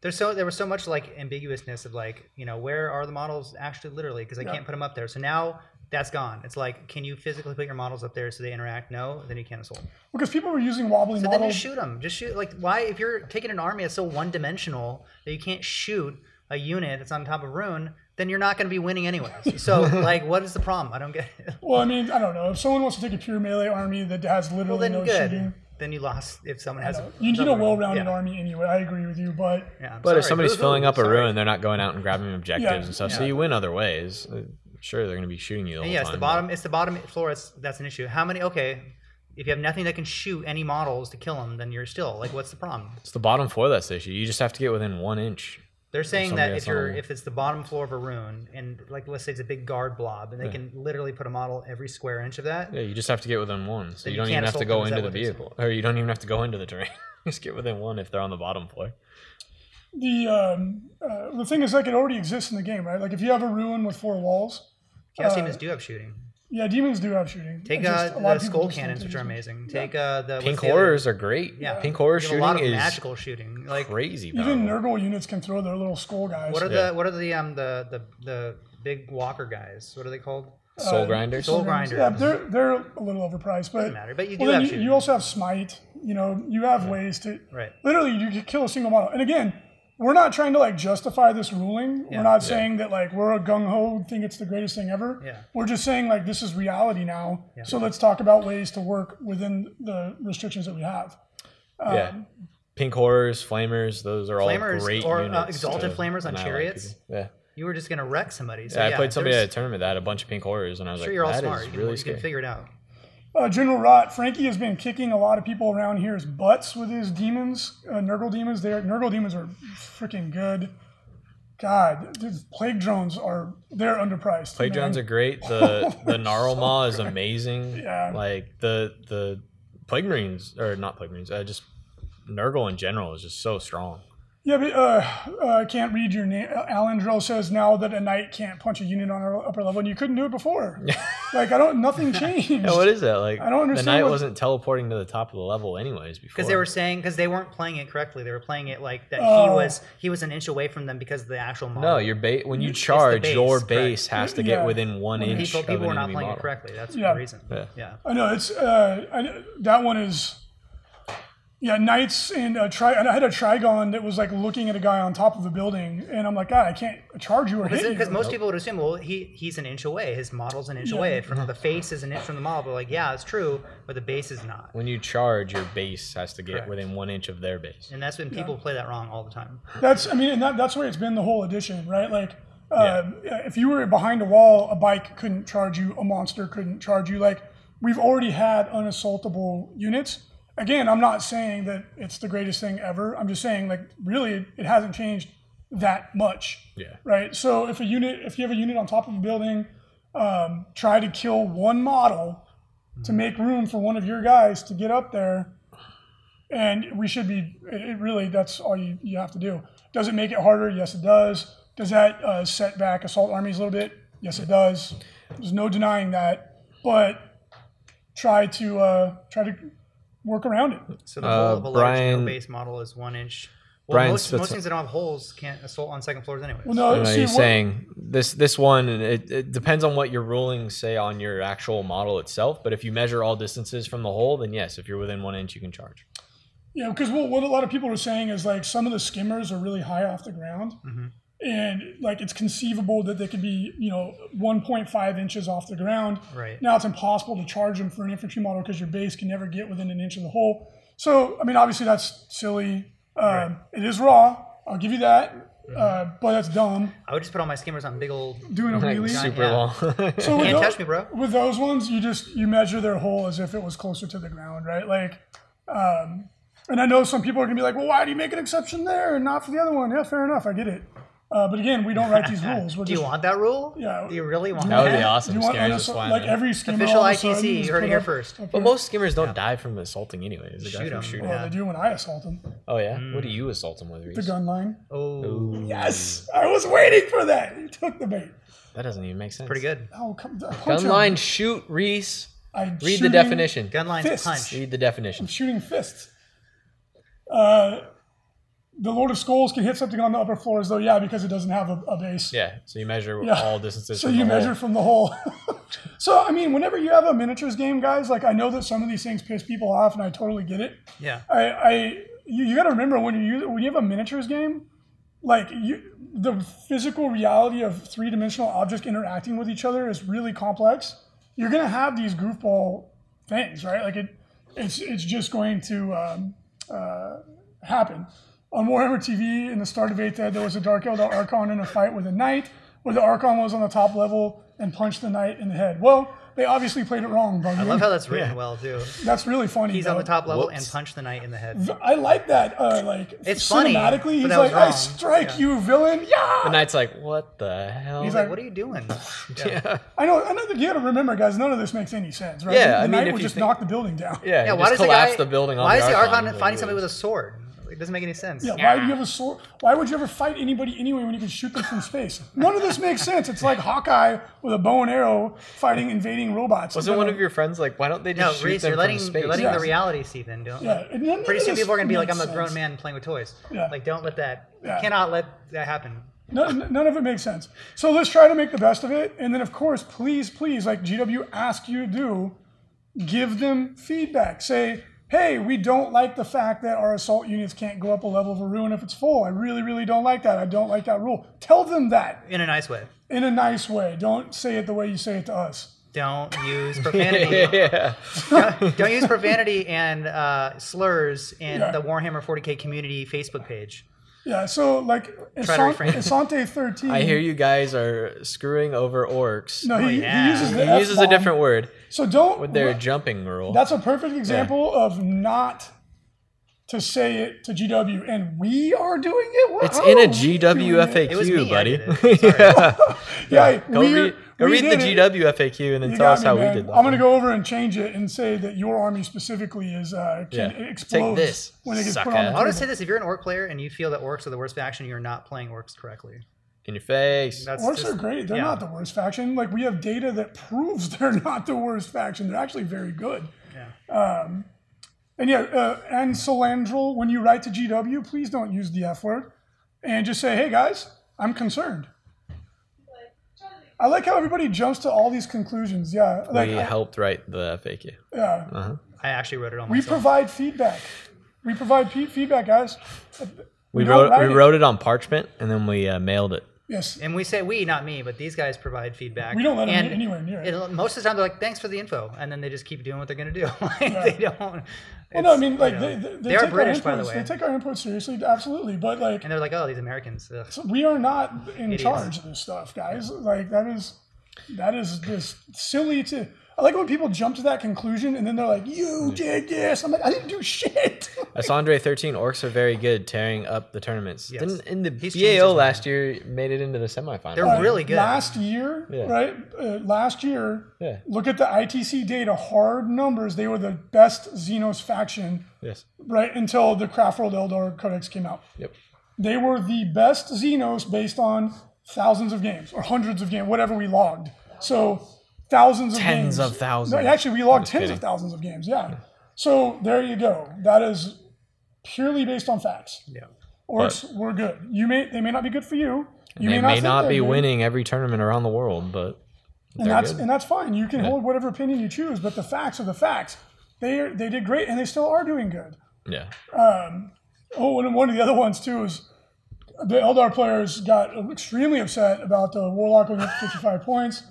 There's so there was so much like ambiguousness of like you know where are the models actually literally because I
Yeah.
can't put them up there. So now that's gone. It's like can you physically put your models up there so they interact? No, then you can't assault.
Because people were using wobbly models.
So then
models.
just shoot them. Just shoot like why if you're taking an army that's so one dimensional that you can't shoot a unit that's on top of ruin, then you're not going to be winning anyways. So like what is the problem? I don't get it.
Well, I mean, I don't know. If someone wants to take a pure melee army that has
Well
literally
then
no
good.
shooting,
Then you lost if someone has.
A, you need a well-rounded
yeah.
army anyway. I agree with you, but
Yeah, I'm
But if somebody's
Boo-hoo.
filling up a
Sorry.
ruin, they're not going out and grabbing objectives
Yeah.
and stuff. So you win other ways. Sure, they're going to be shooting you the
And
whole
yes,
time.
the
but-
bottom. It's the bottom floor. It's, that's an issue. How many? Okay, if you have nothing that can shoot any models to kill them, then you're still like, what's the problem?
It's the bottom floor that's the issue. You just have to get within one inch.
They're saying that if you're if it's the bottom floor of a ruin and like let's say it's a big guard blob and they
Yeah.
can literally put a model every square inch of that.
Yeah, you just have to get within one. So you
you
don't
can't
even have to go
them, is that
into the
what they're saying?
vehicle, or you don't even have to go into the terrain. just get within one if they're on the bottom floor.
the um, uh, the thing is, like, it already exists in the game, right? Like, if you have a ruin with four walls,
Chaos
Uh,
demons do have shooting.
yeah, demons do have shooting.
Take
just
uh,
a lot
the
of
skull cannons, which are
it.
amazing. Take uh, the what's
Pink
the other-
horrors are great.
Yeah,
pink horror
You have a lot of
is
magical shooting. Like
crazy.
Even
powerful.
Nurgle units can throw their little skull guys.
what are
Yeah.
the what are the um the the the big walker guys? What are they called?
soul
uh,
grinders.
Soul grinders.
Yeah, they're they're a little overpriced, but
Doesn't matter, but you do
well, then
have
you, you also have smite. You know, you have ways to
Right.
literally you can kill a single model. And again, we're not trying to like justify this ruling.
Yeah.
We're not saying that like we're a gung ho think it's the greatest thing ever.
Yeah.
We're just saying like this is reality now. So let's talk about ways to work within the restrictions that we have.
yeah.
Um,
Pink horrors, flamers, those are all
Flamers
great
or, uh,
units.
exalted
to
flamers on chariots?
people. Yeah.
You were just gonna wreck somebody. So
Yeah,
yeah,
I played somebody at a tournament that had a bunch of pink horrors, and I was
sure
like,
you're all
"That
smart.
is
You can,
really
you
scary."
can figure it out.
Uh, General Rot, Frankie has been kicking a lot of people around here's butts with his demons, uh, Nurgle demons. They're, Nurgle demons are freaking good. God, these plague drones are they're underpriced.
Plague
man.
drones are great. The the Gnarlmaw is amazing.
Yeah.
Like the the plague marines or not plague marines, uh, just Nurgle in general is just so strong.
Yeah, but uh, uh, I can't read your name. Alan Drill says now that a knight can't punch a unit on our upper level, and you couldn't do it before. like I don't, nothing changed.
Yeah, what is that? Like
I don't
the knight
what-
wasn't teleporting to the top of the level anyways before.
Because they were saying because they weren't playing it correctly. They were playing it like that.
Oh.
He was he was an inch away from them because of the actual model.
No, your base when you charge,
base,
your
correct.
base has to
Yeah.
get within one
When
inch
people
of
people
an
were not
enemy
playing
Oh,
model.
it correctly. That's
Yeah.
the reason.
Yeah.
yeah.
I know it's uh, I, that one is. Yeah, knights and a tri. And I had a Trygon that was like looking at a guy on top of a building, and I'm like, God, I can't charge you or hit you.
Because most people would assume, well, he he's an inch away. His model's an inch
Yeah.
away from the face is an inch from the model. But like, yeah, it's true, but the base is not.
When you charge, your base has to get
Correct.
within one inch of their base.
And that's when people play that wrong all the time.
That's I mean, and that, that's where it's been the whole edition, right? Like, uh, if you were behind a wall, a bike couldn't charge you, a monster couldn't charge you. Like, we've already had unassaultable units. Again, I'm not saying that it's the greatest thing ever. I'm just saying, like, really, it, hasn't changed that much,
Yeah.
right? So if a unit, if you have a unit on top of a building, um, try to kill one model to make room for one of your guys to get up there and we should be it, it really that's all you, you have to do. Does it make it harder? Yes it does. Does that uh, set back assault armies a little bit? Yes it does. There's no denying that. But try to uh, try to work around it
So the
Uh,
whole of a
Brian-
no base model is one inch. Well,
Brian
most,
Spitz-
most things that don't have hulls can't assault on second floors anyway.
well no
You know,
see,
he's
what-
saying this this one it, it depends on what your rulings say on your actual model itself. But if you measure all distances from the hull, then yes, if you're within one inch, you can charge.
Yeah, because what, what a lot of people are saying is like some of the skimmers are really high off the ground, and like it's conceivable that they could be you know 1.5 inches off the ground.
Right.
Now it's impossible to charge them for an infantry model because your base can never get within an inch of the hull. So I mean, obviously that's silly. Um, It is raw. I'll give you that, uh, but that's dumb.
I would just put all my skimmers on big old.
Doing a
Like
wheelie.
super
Yeah.
long.
So with
Can't
tho-
touch me, bro.
With those ones, you just you measure their hull as if it was closer to the ground, right? Like, um, and I know some people are gonna be like, well, why do you make an exception there and not for the other one? Yeah, fair enough, I get it. Uh, but again, we don't write these rules. We're
Do you want that rule?
Yeah.
Do you really want
That would be awesome.
you want
Skimmers just
unassault-
flying
like every skimmer
Official
all of a sudden
ITC, you heard it here first.
up
But
here.
most skimmers don't die from assaulting anyways. The guy
Shoot
from
'em.
shooting.
Well,
yeah.
they do when I assault them.
Oh yeah. What do you assault them with, Reese?
The
Reese?
gun line.
Oh,
Yes, I was waiting for that. You took the bait.
That doesn't even make sense.
pretty good.
Oh, come, I punch
Gun line shoot, Reese.
I
Read the definition.
Gun lines
Fists.
punch.
Read the definition.
shooting fists. Uh, the Lord of Skulls can hit something on the upper floors, though. Yeah, because it doesn't have a, a base.
Yeah. So you measure
Yeah.
all distances.
So
from
you
the hull.
measure from the hull. so I mean, whenever you have a miniatures game, guys, like I know that some of these things piss people off, and I totally get it.
Yeah.
I, I you, you got to remember when you when you have a miniatures game, like you, the physical reality of three dimensional objects interacting with each other is really complex. You're gonna have these goofball things, right? Like it, it's it's just going to um, uh, happen. On Warhammer TV, in the start of 8th Ed, there was a Dark Eldar Archon in a fight with a knight, where the Archon was on the top level and punched the knight in the head. Well, they obviously played it wrong,
I love how that's written well too.
That's really funny.
He's on the top level and punched the knight in the head.
I like that. Uh, like
It's funny,
cinematically,
but
he's
that was
like, "I strike
Yeah.
you, villain!" Yeah.
The knight's like, what the hell?
He's
Like,
like,
what are you doing?
yeah.
I know. I know that you got to remember, guys. None of this makes any sense, right?
Yeah,
the
I mean,
knight would just
think-
knock the building down.
Yeah.
Yeah, why
just
does the
collapse
guy?
the building on
why
the
is the
Archon,
Archon
like,
fighting somebody with a sword? It doesn't make any sense.
Yeah, why do you have a sword? Why would you ever fight anybody anyway when you can shoot them from space? None of this makes sense. It's like Hawkeye with a bow and arrow fighting invading robots.
Wasn't one of your friends like, why don't they
No,
just shoot
Reese,
them
you're letting
from
you're letting
Yes.
the reality seep in. Don't.
Yeah, and none
Pretty
of
soon
this
people are gonna be like,
makes
"I'm a grown
sense.
man playing with toys."
Yeah.
Like, don't let that.
Yeah.
Cannot let that happen.
None, none of it makes sense. So let's try to make the best of it. And then, of course, please, please, like GW ask you to do, give them feedback. Say, hey, we don't like the fact that our assault units can't go up a level of a ruin if it's full. I really, really don't like that. I don't like that rule. Tell them that
In a nice way.
in a nice way. Don't say it the way you say it to us.
Don't use profanity.
yeah.
don't, don't use profanity and uh, slurs in
Yeah.
the Warhammer 40k community Facebook page.
Yeah, so like
Try to refrain.
Asante 13.
I hear you guys are screwing over orcs.
No, he,
yeah.
he uses the
he uses a
F-bomb.
different word
So don't.
with their jumping rule.
That's a perfect example of not to say it to GW, and we are doing it. What-
It's
how
in a
are we
GW
it?
It was
FAQ,
me,
buddy.
did it. Sorry.
Yeah,
Go
we're,
read, go Go read the
did it.
GW FAQ and then
You
tell us
me,
how
man.
we did that.
I'm gonna go over and change it and say that your army specifically is uh, can
Yeah.
explode when it gets put on the
I want to say this: if you're an orc player and you feel that orcs are the worst faction, you're not playing orcs correctly.
In your face.
That's
Orcs
just-
are great. They're
yeah.
not the worst faction. Like we have data that proves they're not the worst faction. They're actually very good.
Yeah.
And yeah, uh, and Solandral, when you write to GW, please don't use the F word, and just say, "Hey guys, I'm concerned." I like how everybody jumps to all these conclusions. Yeah, like
we
I-
helped write the FAQ.
yeah,
I actually wrote it on
we
myself.
provide feedback. We provide pe- feedback, guys.
We,
don't
wrote we
it.
wrote it on parchment and then we uh, mailed it.
Yes,
and we say we, not me, but these guys provide feedback.
we don't let them
and
anywhere near it.
it- most of the time, they're like, "Thanks for the info," and then they just keep doing what they're gonna do. like, They don't.
Well, no, I mean, like
you know,
they, they, they
are
take
British,
our
by the way.
They take our input seriously, absolutely. But like,
and they're like, "Oh, these Americans." Ugh.
we are not in
Idiots.
charge of this stuff, guys. Like that is that is just silly to. I like when people jump to that conclusion and then they're like, "You did this." I'm like, "I didn't do shit."
Asandre 13 orcs are very good tearing up the tournaments.
Yes.
Didn't in the
He's changed his
BAO
mind.
last year made it into the semifinals.
They're really good.
Last year,
Yeah.
right? Uh, last year,
Yeah.
look at the ITC data, hard numbers. They were the best Xenos faction,
Yes.
right until the Craft World Eldar Codex came out.
Yep.
They were the best Xenos based on thousands of games or hundreds of games, whatever we logged. So thousands of
Tens
games.
of thousands.
No, actually, we logged tens
kidding.
of thousands of games. Yeah. So there you go. That is purely based on facts.
Yeah.
Orcs were good. You may they may not be good for you. You
they may not
they're
be
good,
winning every tournament around the world, but
and that's
good.
and that's fine. You can hold whatever opinion you choose, but the facts are the facts. They are, they did great, and they still are doing good.
yeah.
Um, Oh, and one of the other ones too is the Eldar players got extremely upset about the Warlock going up 55 points.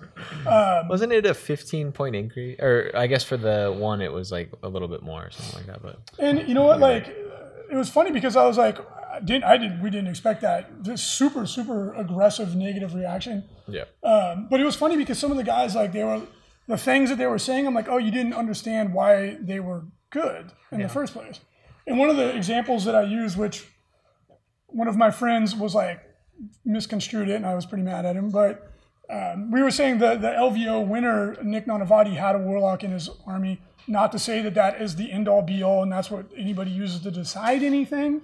Wasn't it a 15 point increase? Or I guess for the one, it was like a little bit more or something like that. But
And you know what? Like, it was funny because I was like, I didn't I didn't we didn't expect that this super super aggressive negative reaction.
yeah.
Um, but it was funny because some of the guys like they were the things that they were saying. I'm like, oh, you didn't understand why they were good in the first place. And one of the examples that I used, which one of my friends was like misconstrued it, and I was pretty mad at him. But um, we were saying that the LVO winner Nick Nanavati had a warlock in his army. Not to say that that is the end all be all, and that's what anybody uses to decide anything.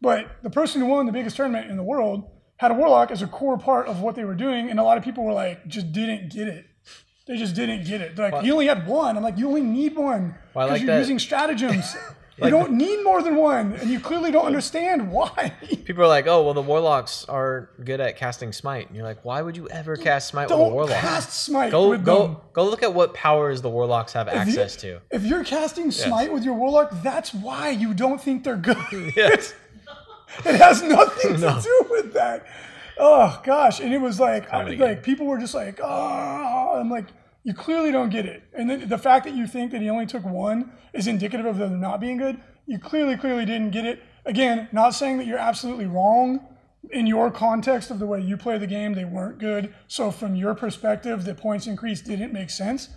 But the person who won the biggest tournament in the world had a warlock as a core part of what they were doing, and a lot of people were like, just didn't get it. They just didn't get it. They're like, you only had one. I'm like, you only need one
Well,
because
like
you're
that-
using stratagems. you don't need more than one, and you clearly don't understand why.
People are like, oh, well, the warlocks are good at casting smite. And you're like, why would you ever cast smite with a
don't
warlock?
cast smite
Go
with them.
go go look at what powers the warlocks have
you-
access to.
If you're casting smite with your warlock, that's why you don't think they're good.
Yes.
It has nothing to do with that. Oh gosh, and it was like, I, like people were just like, oh, I'm like, you clearly don't get it. And then the fact that you think that he only took one is indicative of them not being good. You clearly, clearly didn't get it. Again, not saying that you're absolutely wrong. In your context of the way you play the game, they weren't good. So from your perspective, the points increase didn't make sense.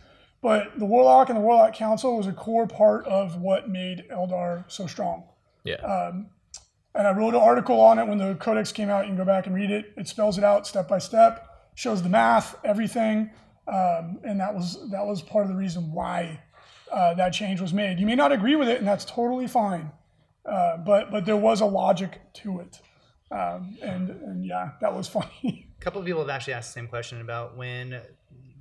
But the Warlock and the Warlock Council was a core part of what made Eldar so strong.
Yeah.
Uh, And I wrote an article on it when the codex came out. You can go back and read it. It spells it out step by step, shows the math, everything, um, and that was that was part of the reason why uh, that change was made. You may not agree with it, and that's totally fine. Uh, but but there was a logic to it, um, and and yeah, that was funny.
A couple of people have actually asked the same question about when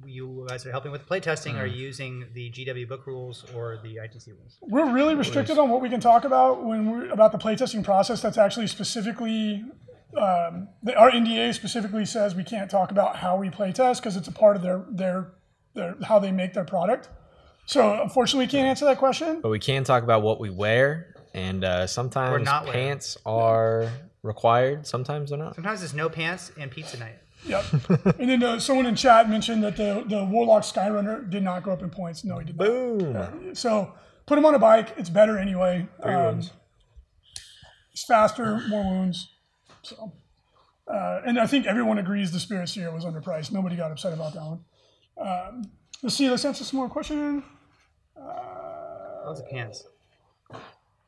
you guys are helping with playtesting. Are you using the GW book rules or the ITC rules?
We're really restricted on what we can talk about when we're about the playtesting process. That's actually specifically um, the, our NDA specifically says we can't talk about how we playtest because it's a part of their their their how they make their product. So unfortunately, we can't answer that question.
But we can talk about what we wear, and uh, sometimes
not wear.
pants are required. Sometimes they're not.
Sometimes it's no pants and pizza night.
Yep. and then uh, someone in chat mentioned that the the Warlock Skyrunner did not go up in points. No, he did not.
Boom.
So put him on a bike. It's better anyway.
Three
Um,
wounds.
It's faster, more wounds. So, uh, and I think everyone agrees the Spirit Seer was underpriced. Nobody got upset about that one. Um, let's see. Let's answer some more questions.
Uh, Lots of pants.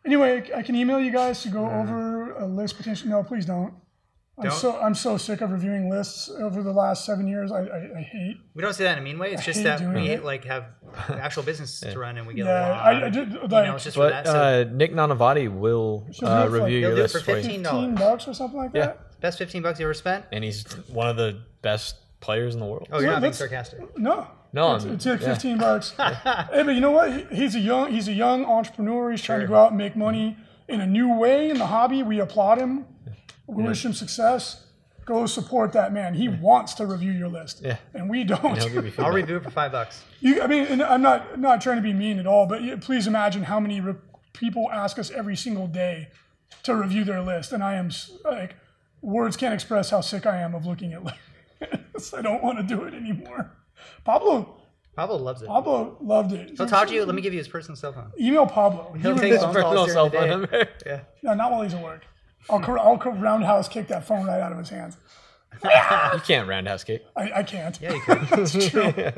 Anyway, I can email you guys to go over a list potentially. No, please don't. I'm so I'm so sick of reviewing lists over the last seven years. I, I, I hate.
We don't say that in a mean way. It's just that we
it.
like have actual business to run and we get a lot
I- I
of
did,
emails
like-
just for
But
that. So
uh, Nick Nanavati will
Should
uh,
do it for, like-
review
He'll
your list
for
for
15
Fifteen bucks or something like
Yeah.
that.
best 15 bucks you ever spent?
And he's one of the best players in the world.
Oh, you're not being sarcastic.
No,
No,
it's,
I'm-
it's like
yeah.
fifteen bucks. hey, but you know what? He- He's a young he's a young entrepreneur. He's trying to go out and make money in a new way in the hobby. We applaud him. We wish him success. Go support that man. He wants to review your list,
Yeah.
and we don't.
He'll give you
I'll
feedback.
review it for five bucks.
You, I mean, and I'm not not trying to be mean at all, but you- please imagine how many re- people ask us every single day to review their list, and I am like, words can't express how sick I am of looking at lists. I don't want to do it anymore. Pablo,
Pablo loves it.
Pablo loved it.
So Taji, let me give you his personal cell phone.
Email Pablo. He
He'll
would
take
love-
phone calls
Personal cell phone number.
Yeah.
no, not while he's at work. I'll, cor- I'll cor- roundhouse kick that phone right out of his hands.
You can't roundhouse kick.
I, I can't.
Yeah, you could.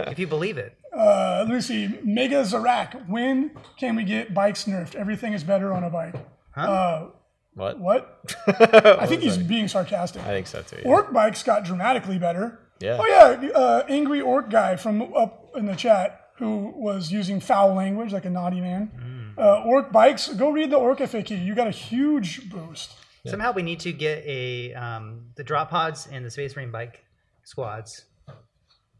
if you believe it.
Uh, let me see. Mega Zarak. When can we get bikes nerfed? Everything is better on a bike. Uh,
What?
what? I think he's being sarcastic.
I think so too. yeah.
Orc bikes got dramatically better.
Yeah.
Oh yeah, uh, angry orc guy from up in the chat who was using foul language like a naughty man.
Mm.
Uh, orc bikes. Go read the orc FAQ. You got a huge boost.
Somehow we need to get a um, the drop pods and the Space Marine bike squads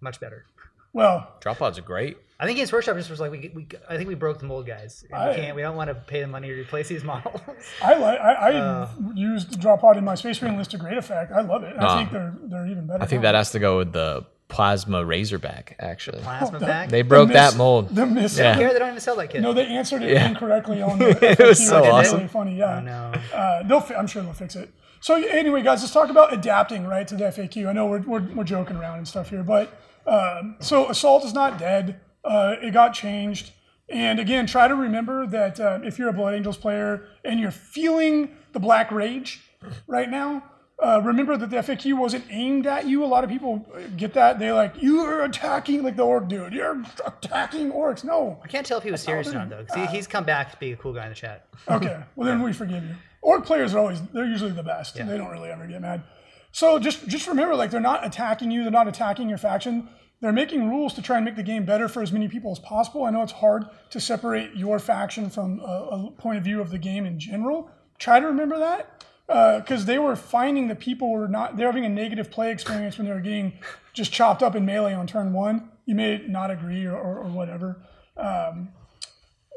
much better.
Well,
Drop pods are great.
I think Games Workshop just was like we, we I think we broke the mold, guys. And
I-
we can't. We don't want to pay the money to replace these models.
I like. I, I
Uh.
used the drop pod in my space marine list to great effect. I love it. I think they're they're even better.
I think that has to go with the plasma razorback. Actually,
Plasma pack.
they broke
miss-
that mold.
the miss.
Yeah.
Here, they don't even sell that kit.
No, they answered it
Yeah.
incorrectly on the
It
FAQ.
was so
It's
awesome.
Really funny. Yeah.
Oh, no.
Uh, they'll. Fi- I'm sure they'll fix it. So anyway, guys, let's talk about adapting right to the FAQ. I know we're we're, we're joking around and stuff here, but um, so assault is not dead. Uh, it got changed. And again, try to remember that uh, if you're a Blood Angels player and you're feeling the Black Rage right now, uh, remember that the FAQ wasn't aimed at you. A lot of people get that. They like, you're attacking, like the orc dude. You're attacking orcs. No.
I can't tell if he was serious or not though. 'cause he, he's come back to be a cool guy in the chat.
Okay. Well, then we forgive you. Orc players are always, they're usually the best. They don't really ever get mad. So just just remember, like, they're not attacking you. They're not attacking your faction. They're making rules to try and make the game better for as many people as possible. I know it's hard to separate your faction from a, a point of view of the game in general. Try to remember that because they were finding that people were not, they're having a negative play experience when they were getting just chopped up in melee on turn one. You may not agree or, or, or whatever.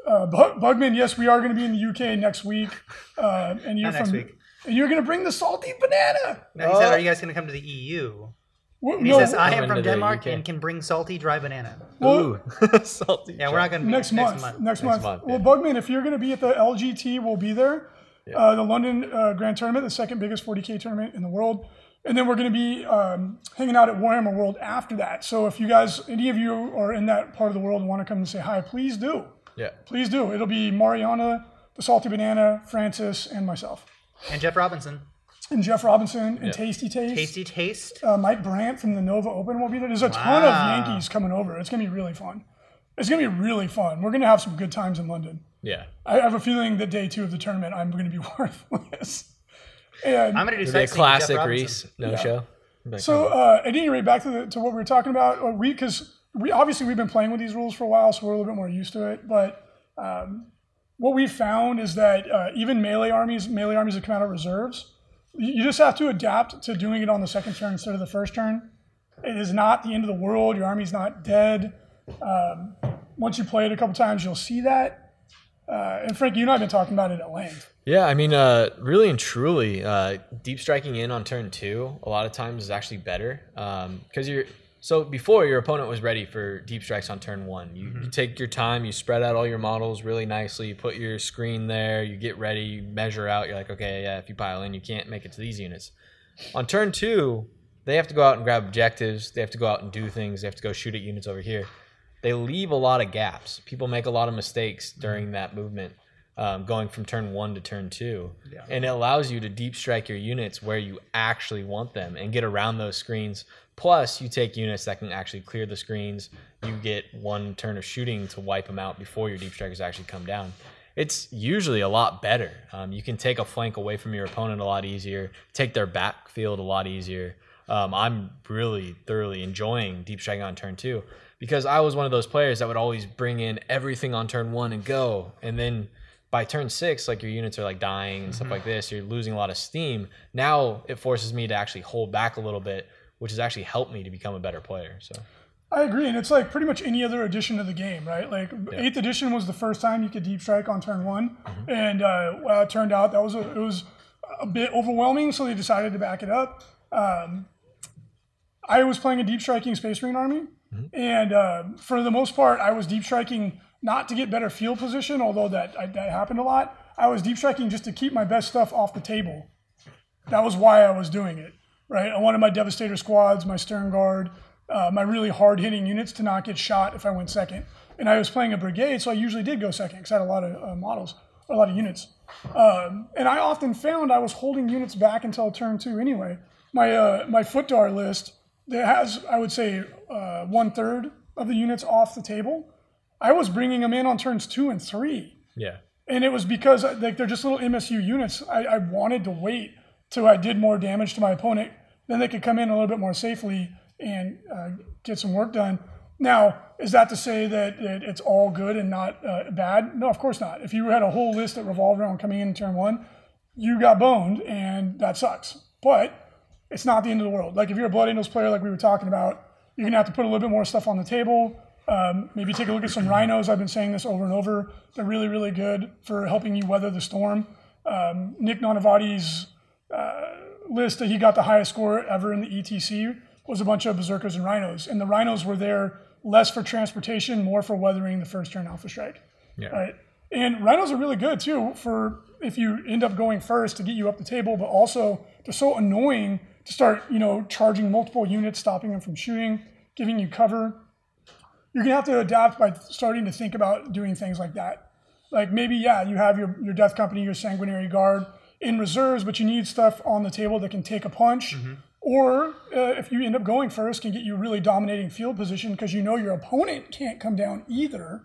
Uh, Bugman, yes, we are going to be in the UK next week, uh, and you're
Not next
from.
week.
And you're going to bring the salty banana.
No, he said, "Are you guys going to come to the EU?"
Wh-
He
no,
says, "I am from Denmark and can bring salty dry banana."
well,
Ooh, salty.
Yeah, we're not going to be
next, month, Next month.
month,
Well,
yeah.
Bugman, if you're going to be at the LGT, we'll be there. Uh, the London uh, Grand Tournament, the second biggest 40k tournament in the world. And then we're going to be um, hanging out at Warhammer World after that. So if you guys, any of you are in that part of the world and want to come and say hi, please do.
Yeah.
Please do. It'll be Mariana, the Salty Banana, Francis, and myself.
And Jeff Robinson,
And Jeff Robinson and Tasty Taste.
Tasty Taste.
uh, Mike Brandt from the Nova Open will be there. There's a ton of Yankees coming over. It's going to be really fun. It's going to be really fun. We're going to have some good times in London.
Yeah.
I have a feeling that day two of the tournament, I'm going to be worthless. And
I'm going to do
It'll be a
sightseeing with Jeff
classic Reese no show. Like,
so, uh, at any rate, back to, the, to what we were talking about, uh, we because we obviously we've been playing with these rules for a while, so we're a little bit more used to it. But um, what we've found is that uh, even melee armies, melee armies that come out of reserves, you you just have to adapt to doing it on the second turn instead of the first turn. It is not the end of the world. Your army's not dead. Um, once you play it a couple times, you'll see that. Uh, and Frank, you and I have been talking about it at length.
Yeah, I mean, uh, really and truly, uh, deep striking in on turn two a lot of times is actually better because you're so before your opponent was ready for deep strikes on turn one. You, you take your time, you spread out all your models really nicely, you put your screen there, you get ready, you measure out. You're like, okay, yeah, if you pile in, you can't make it to these units. On turn two, they have to go out and grab objectives. They have to go out and do things. They have to go shoot at units over here. They leave a lot of gaps. People make a lot of mistakes during that movement, um, going from turn one to turn two. And it allows you to deep strike your units where you actually want them and get around those screens. Plus, you take units that can actually clear the screens. You get one turn of shooting to wipe them out before your deep strikers actually come down. it's usually a lot better. Um, you can take a flank away from your opponent a lot easier, take their backfield a lot easier. Um, I'm really thoroughly enjoying deep striking on turn two because I was one of those players that would always bring in everything on turn one and go, and then by turn six, like your units are like dying and stuff like this, you're losing a lot of steam. Now it forces me to actually hold back a little bit, which has actually helped me to become a better player. So
I agree, and it's like pretty much any other edition of the game, right? Like eighth edition was the first time you could deep strike on turn one, and uh, well, it turned out that was a, it was a bit overwhelming, so they decided to back it up. Um, I was playing a deep striking Space Marine army, and uh, for the most part, I was deep striking not to get better field position, although that I, that happened a lot. I was deep striking just to keep my best stuff off the table. That was why I was doing it, right? I wanted my Devastator squads, my Stern Guard, uh, my really hard hitting units to not get shot if I went second. And I was playing a brigade, so I usually did go second because I had a lot of uh, models, a lot of units. Um, and I often found I was holding units back until turn two anyway. My uh, my Footdar list that has, I would say, uh, one third of the units off the table. I was bringing them in on turns two and three
yeah,
and it was because like they're just little MSU units. I, I wanted to wait till I did more damage to my opponent, then they could come in a little bit more safely and uh, get some work done. Now, is that to say that it, it's all good and not uh, bad? No, of course not. If you had a whole list that revolved around coming in turn one, you got boned, and that sucks. But it's not the end of the world. Like if you're a Blood Angels player, like we were talking about, you're gonna have to put a little bit more stuff on the table. Um, maybe take a look at some rhinos. I've been saying this over and over. They're really, really good for helping you weather the storm. Um, Nick Nanavati's uh, list that he got the highest score ever in the ETC was a bunch of berserkers and rhinos, and the rhinos were there less for transportation, more for weathering the first turn alpha strike.
yeah,
Right. And rhinos are really good too for if you end up going first to get you up the table, but also they're so annoying to start, you know, charging multiple units, stopping them from shooting, giving you cover. You're gonna have to adapt by starting to think about doing things like that. Like maybe, yeah, you have your, your death company, your sanguinary guard in reserves, but you need stuff on the table that can take a punch. Or uh, if you end up going first, can get you really dominating field position because you know your opponent can't come down either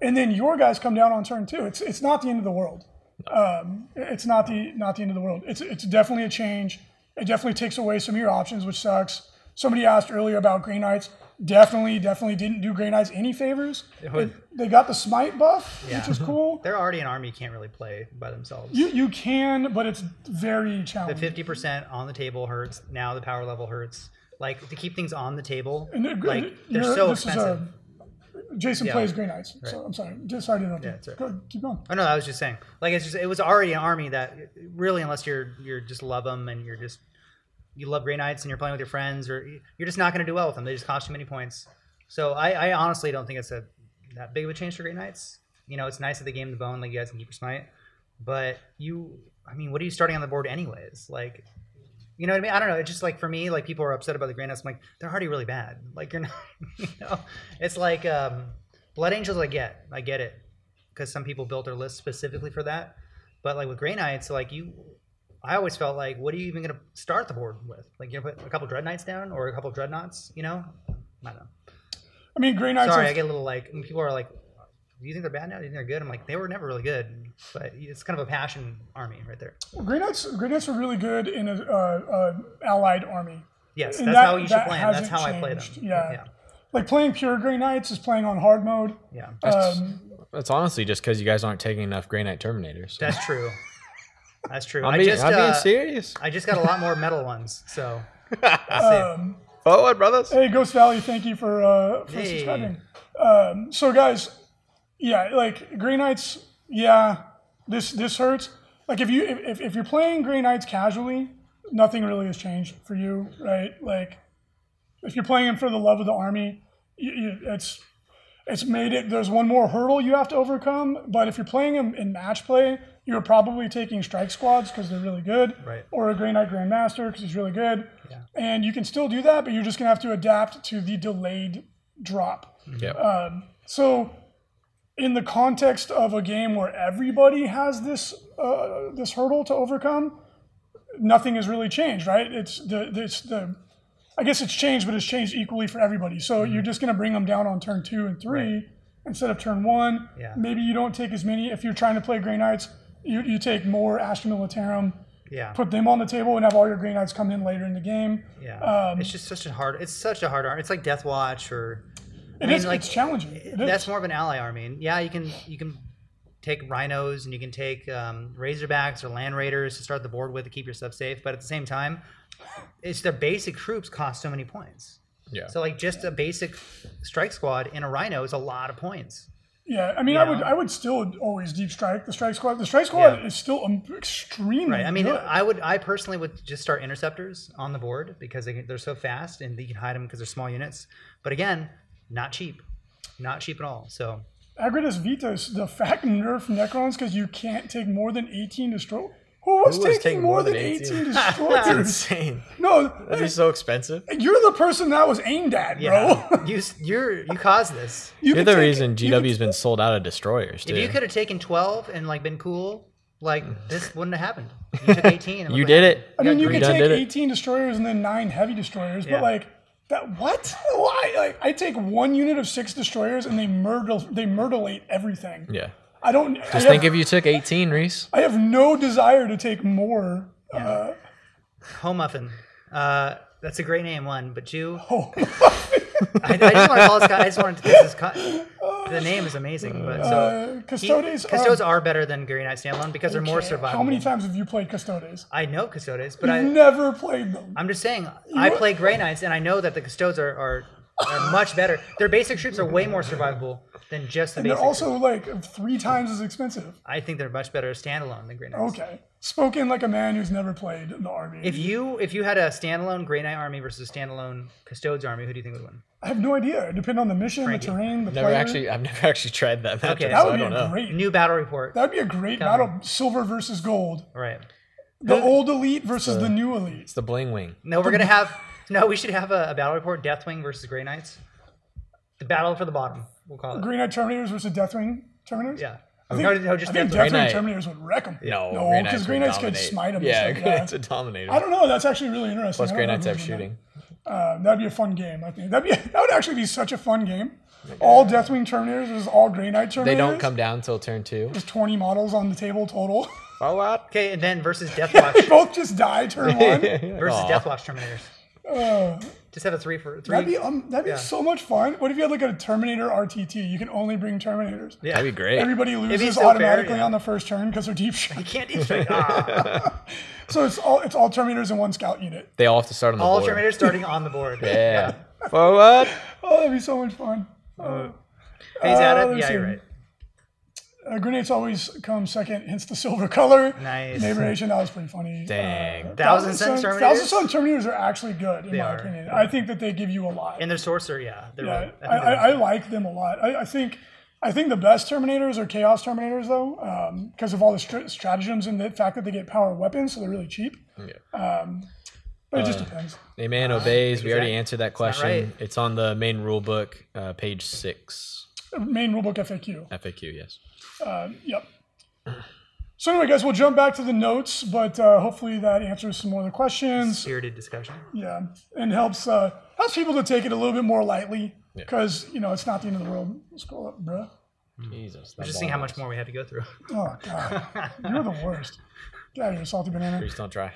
and then your guys come down on turn two. It's it's not the end of the world. Um, it's not the not the end of the world. It's it's definitely a change. It definitely takes away some of your options, which sucks. Somebody asked earlier about Grey Knights. Definitely, definitely didn't do Grey Knights any favors. They, they got the smite buff, which is cool.
They're already an army you can't really play by themselves.
You you can, but it's very challenging.
the fifty percent on the table hurts. Now the power level hurts. Like to keep things on the table,
And they're
like they're so expensive.
Jason
Yeah.
plays Grey Knights, so I'm sorry. Just sorry to interrupt you.
it's all right.
Go, keep going.
Oh no, I was just saying. Like it's just it was already an army that really, unless you're you're just love them and you're just you love Grey Knights and you're playing with your friends, or you're just not going to do well with them. They just cost you many points. So I, I honestly don't think it's a that big of a change for Grey Knights. You know, it's nice that they them the bone, like you guys can keep your smite. But you, I mean, what are you starting on the board anyways? Like, you know what I mean? I don't know. It's just like for me, like people are upset about the Grey Knights. I'm like, they're already really bad. Like you're not, you know. It's like um, Blood Angels. I get, I get it, because some people built their list specifically for that. But like with Grey Knights, like you, I always felt like, what are you even gonna start the board with? Like you put a couple Dread Knights down or a couple Dreadnoughts, you know? I don't know.
I mean, Grey Knights.
Sorry,
are-
I get a little like when people are like, "Do you think they're bad now? Do you think they're good?" I'm like, they were never really good, but it's kind of a passion army right there.
Grey Knights, Grey Knights are really good in a uh, uh, allied army.
Yes,
And
that's
that-
how you should
that
play them. That's
hasn't
how I play them.
changed. Yeah.
yeah,
Like playing pure Grey Knights is playing on hard mode.
yeah.
Um,
That's honestly just because you guys aren't taking enough Grey Knight Terminators. So.
That's true. That's true.
I'm,
I
being,
just
I'm being
uh,
serious.
I just got a lot more metal ones, so that's it.
um,
Forward, brothers.
hey, Ghost Valley, thank you for uh, for
Hey.
subscribing. Um, so, guys, yeah, like Grey Knights, yeah, this this hurts. Like if you if, if you're playing Grey Knights casually, nothing really has changed for you, right? Like if you're playing them for the love of the army, you, you, it's it's made it. There's one more hurdle you have to overcome. But if you're playing them in match play, you're probably taking strike squads because they're really good,
Right.
or a Grey Knight Grandmaster because he's really good. And you can still do that, but you're just gonna have to adapt to the delayed drop.
Yep.
Um, so, in the context of a game where everybody has this uh, this hurdle to overcome, nothing has really changed, right? It's the it's the I guess it's changed, but it's changed equally for everybody. So you're just going to bring them down on turn two and three, instead of turn one.
Yeah.
Maybe you don't take as many if you're trying to play Grey Knights. You, you take more Astra Militarum,
Yeah.
put them on the table, and have all your Grey Knights come in later in the game.
Yeah.
Um,
it's just such a hard. It's such a hard army. It's like Death Watch or. I mean,
is-
like
it's challenging. It is.
that's more of an ally army. And yeah, you can you can take rhinos and you can take um, razorbacks or land raiders to start the board with to keep your stuff safe. But at the same time, it's their basic troops cost so many points.
Yeah.
So like just a basic strike squad in a rhino is a lot of points.
Yeah, I mean,
You
I would? I would still always deep strike the strike squad. The strike squad
Yeah.
is still extremely
Right. I mean,
good.
I would I personally would just start interceptors on the board because they, they're so fast and you can hide them because they're small units. But again, not cheap, not cheap at all. So
Agridas Vitas, the fact nerf Necrons because you can't take more than 18 destroy. Who was
Who
taking
taking
more
more
than
than
18,
18? That's
destroyers?
insane.
no,
That'd be so expensive.
you're the person that was aimed at,
yeah,
bro.
you, you're, you caused this.
you
You're the
take-
reason
you could-
GW's been sold out of destroyers,
If you could have taken twelve and like been cool, like this wouldn't have happened. You took eighteen. And
You did it.
I mean, you
You
could take 18 destroyers and then nine heavy destroyers,
Yeah.
but like that, what? Why? Like, I take one unit of six destroyers and they myrtle, they myrtlate everything.
Yeah.
I don't. I
Just
have,
think if you took 18, Reese.
I have no desire to take more. Uh,
Home muffin. Uh, that's a great name, one, but two.
oh,
I, I just want to call this guy. I just wanted to. This is, co- the name is amazing, but so
uh,
he-
Custodes.
Custodes
are,
are better than Grey Knight standalone because they're more survivable.
How many times have you played Custodes?
I know Custodes, but
I've
I
never played them.
I'm just saying I play Grey Knights and I know that the Custodes are, are are much better. Their basic troops are way more survivable than just the basic.
They're
basic.
also like three times as expensive.
I think they're much better standalone than Grey Knights.
Okay, spoken like a man who's never played the army.
If you if you had a standalone Grey Knight army versus a standalone Custodes army, who do you think would win?
I have no idea. It depends on the mission,
Frankie.
the terrain, the
Never
player.
actually, I've never actually tried that matchup,
Okay.
that
so
would
I
be
don't
a
know.
great.
New battle report.
That'd be a great
Tell me.
battle. Silver versus gold.
right.
The old elite versus the, new elite.
It's the bling wing.
No, we're gonna have no. We should have a, a battle report: Deathwing versus Grey Knights. The battle for the bottom. We'll call it.
Grey Knight Terminators versus Deathwing Terminators.
Yeah.
I think,
no, no, just
I think
Deathwing.
Deathwing
Knight.
Terminators would wreck them.
No,
no,
Grey
because
Knights
Green
would
Knights could
dominate.
smite them.
Yeah,
and
Grey. Knights a dominator.
I don't know. That's actually really interesting.
Plus,
I
Grey
don't know
Knights
who
have
would win
shooting.
that. Uh, that'd be a fun game. I think that'd be that would actually be such a fun game. All Deathwing Terminators versus all Grey Knight Terminators.
They don't come down till turn two.
There's 20 models on the table total.
Oh.
Okay, and then versus Deathwatch
Both just die turn one.
versus
Aw.
Deathwatch Terminators. Just have a three for three.
That'd be um, that'd be
Yeah.
so much fun. What if you had like a Terminator RTT? You can only bring Terminators.
yeah.
That'd be great.
Everybody loses
so fair,
automatically
yeah.
on the first turn because they're deep shot.
You can't deep strike. Ah.
So it's all it's all Terminators in one scout unit.
They all have to start on the
All
board.
All Terminators starting on the board.
Yeah. For what?
Oh, that'd be so much fun. Uh,
Phase
Uh,
at it.
let's
Yeah,
see.
you're right.
Uh, Grey Knights always come second, hence the silver color.
Nice.
Neighboration, that was pretty funny.
Dang.
Uh,
Thousand Sun Terminators?
Thousand Sun Terminators are actually good, in
They
my
are.
opinion. I think that they give you a lot.
And their sorcerer, yeah. They're
Yeah,
right.
I,
think
I, I like them a lot. I, I think I think the best Terminators are Chaos Terminators, though, because of all the str- stratagems and the fact that they get power weapons, so they're really cheap. Um, but it just depends.
A man obeys. We already
exact-
answered that
not
question.
right.
It's on the main rule book, uh, page six.
Main rulebook FAQ.
FAQ, yes.
Uh, yep. So anyway, guys, we'll jump back to the notes, but uh, hopefully that answers some more of the questions.
spirited discussion.
Yeah, and helps uh, helps people to take it a little bit more lightly
Yeah.
because you know it's not the end of the world. Scroll up, bruh.
Jesus.
Hmm. Just seeing how much more we have to go through.
Oh god, you're the worst. Get out of here, salty banana.
Please don't try.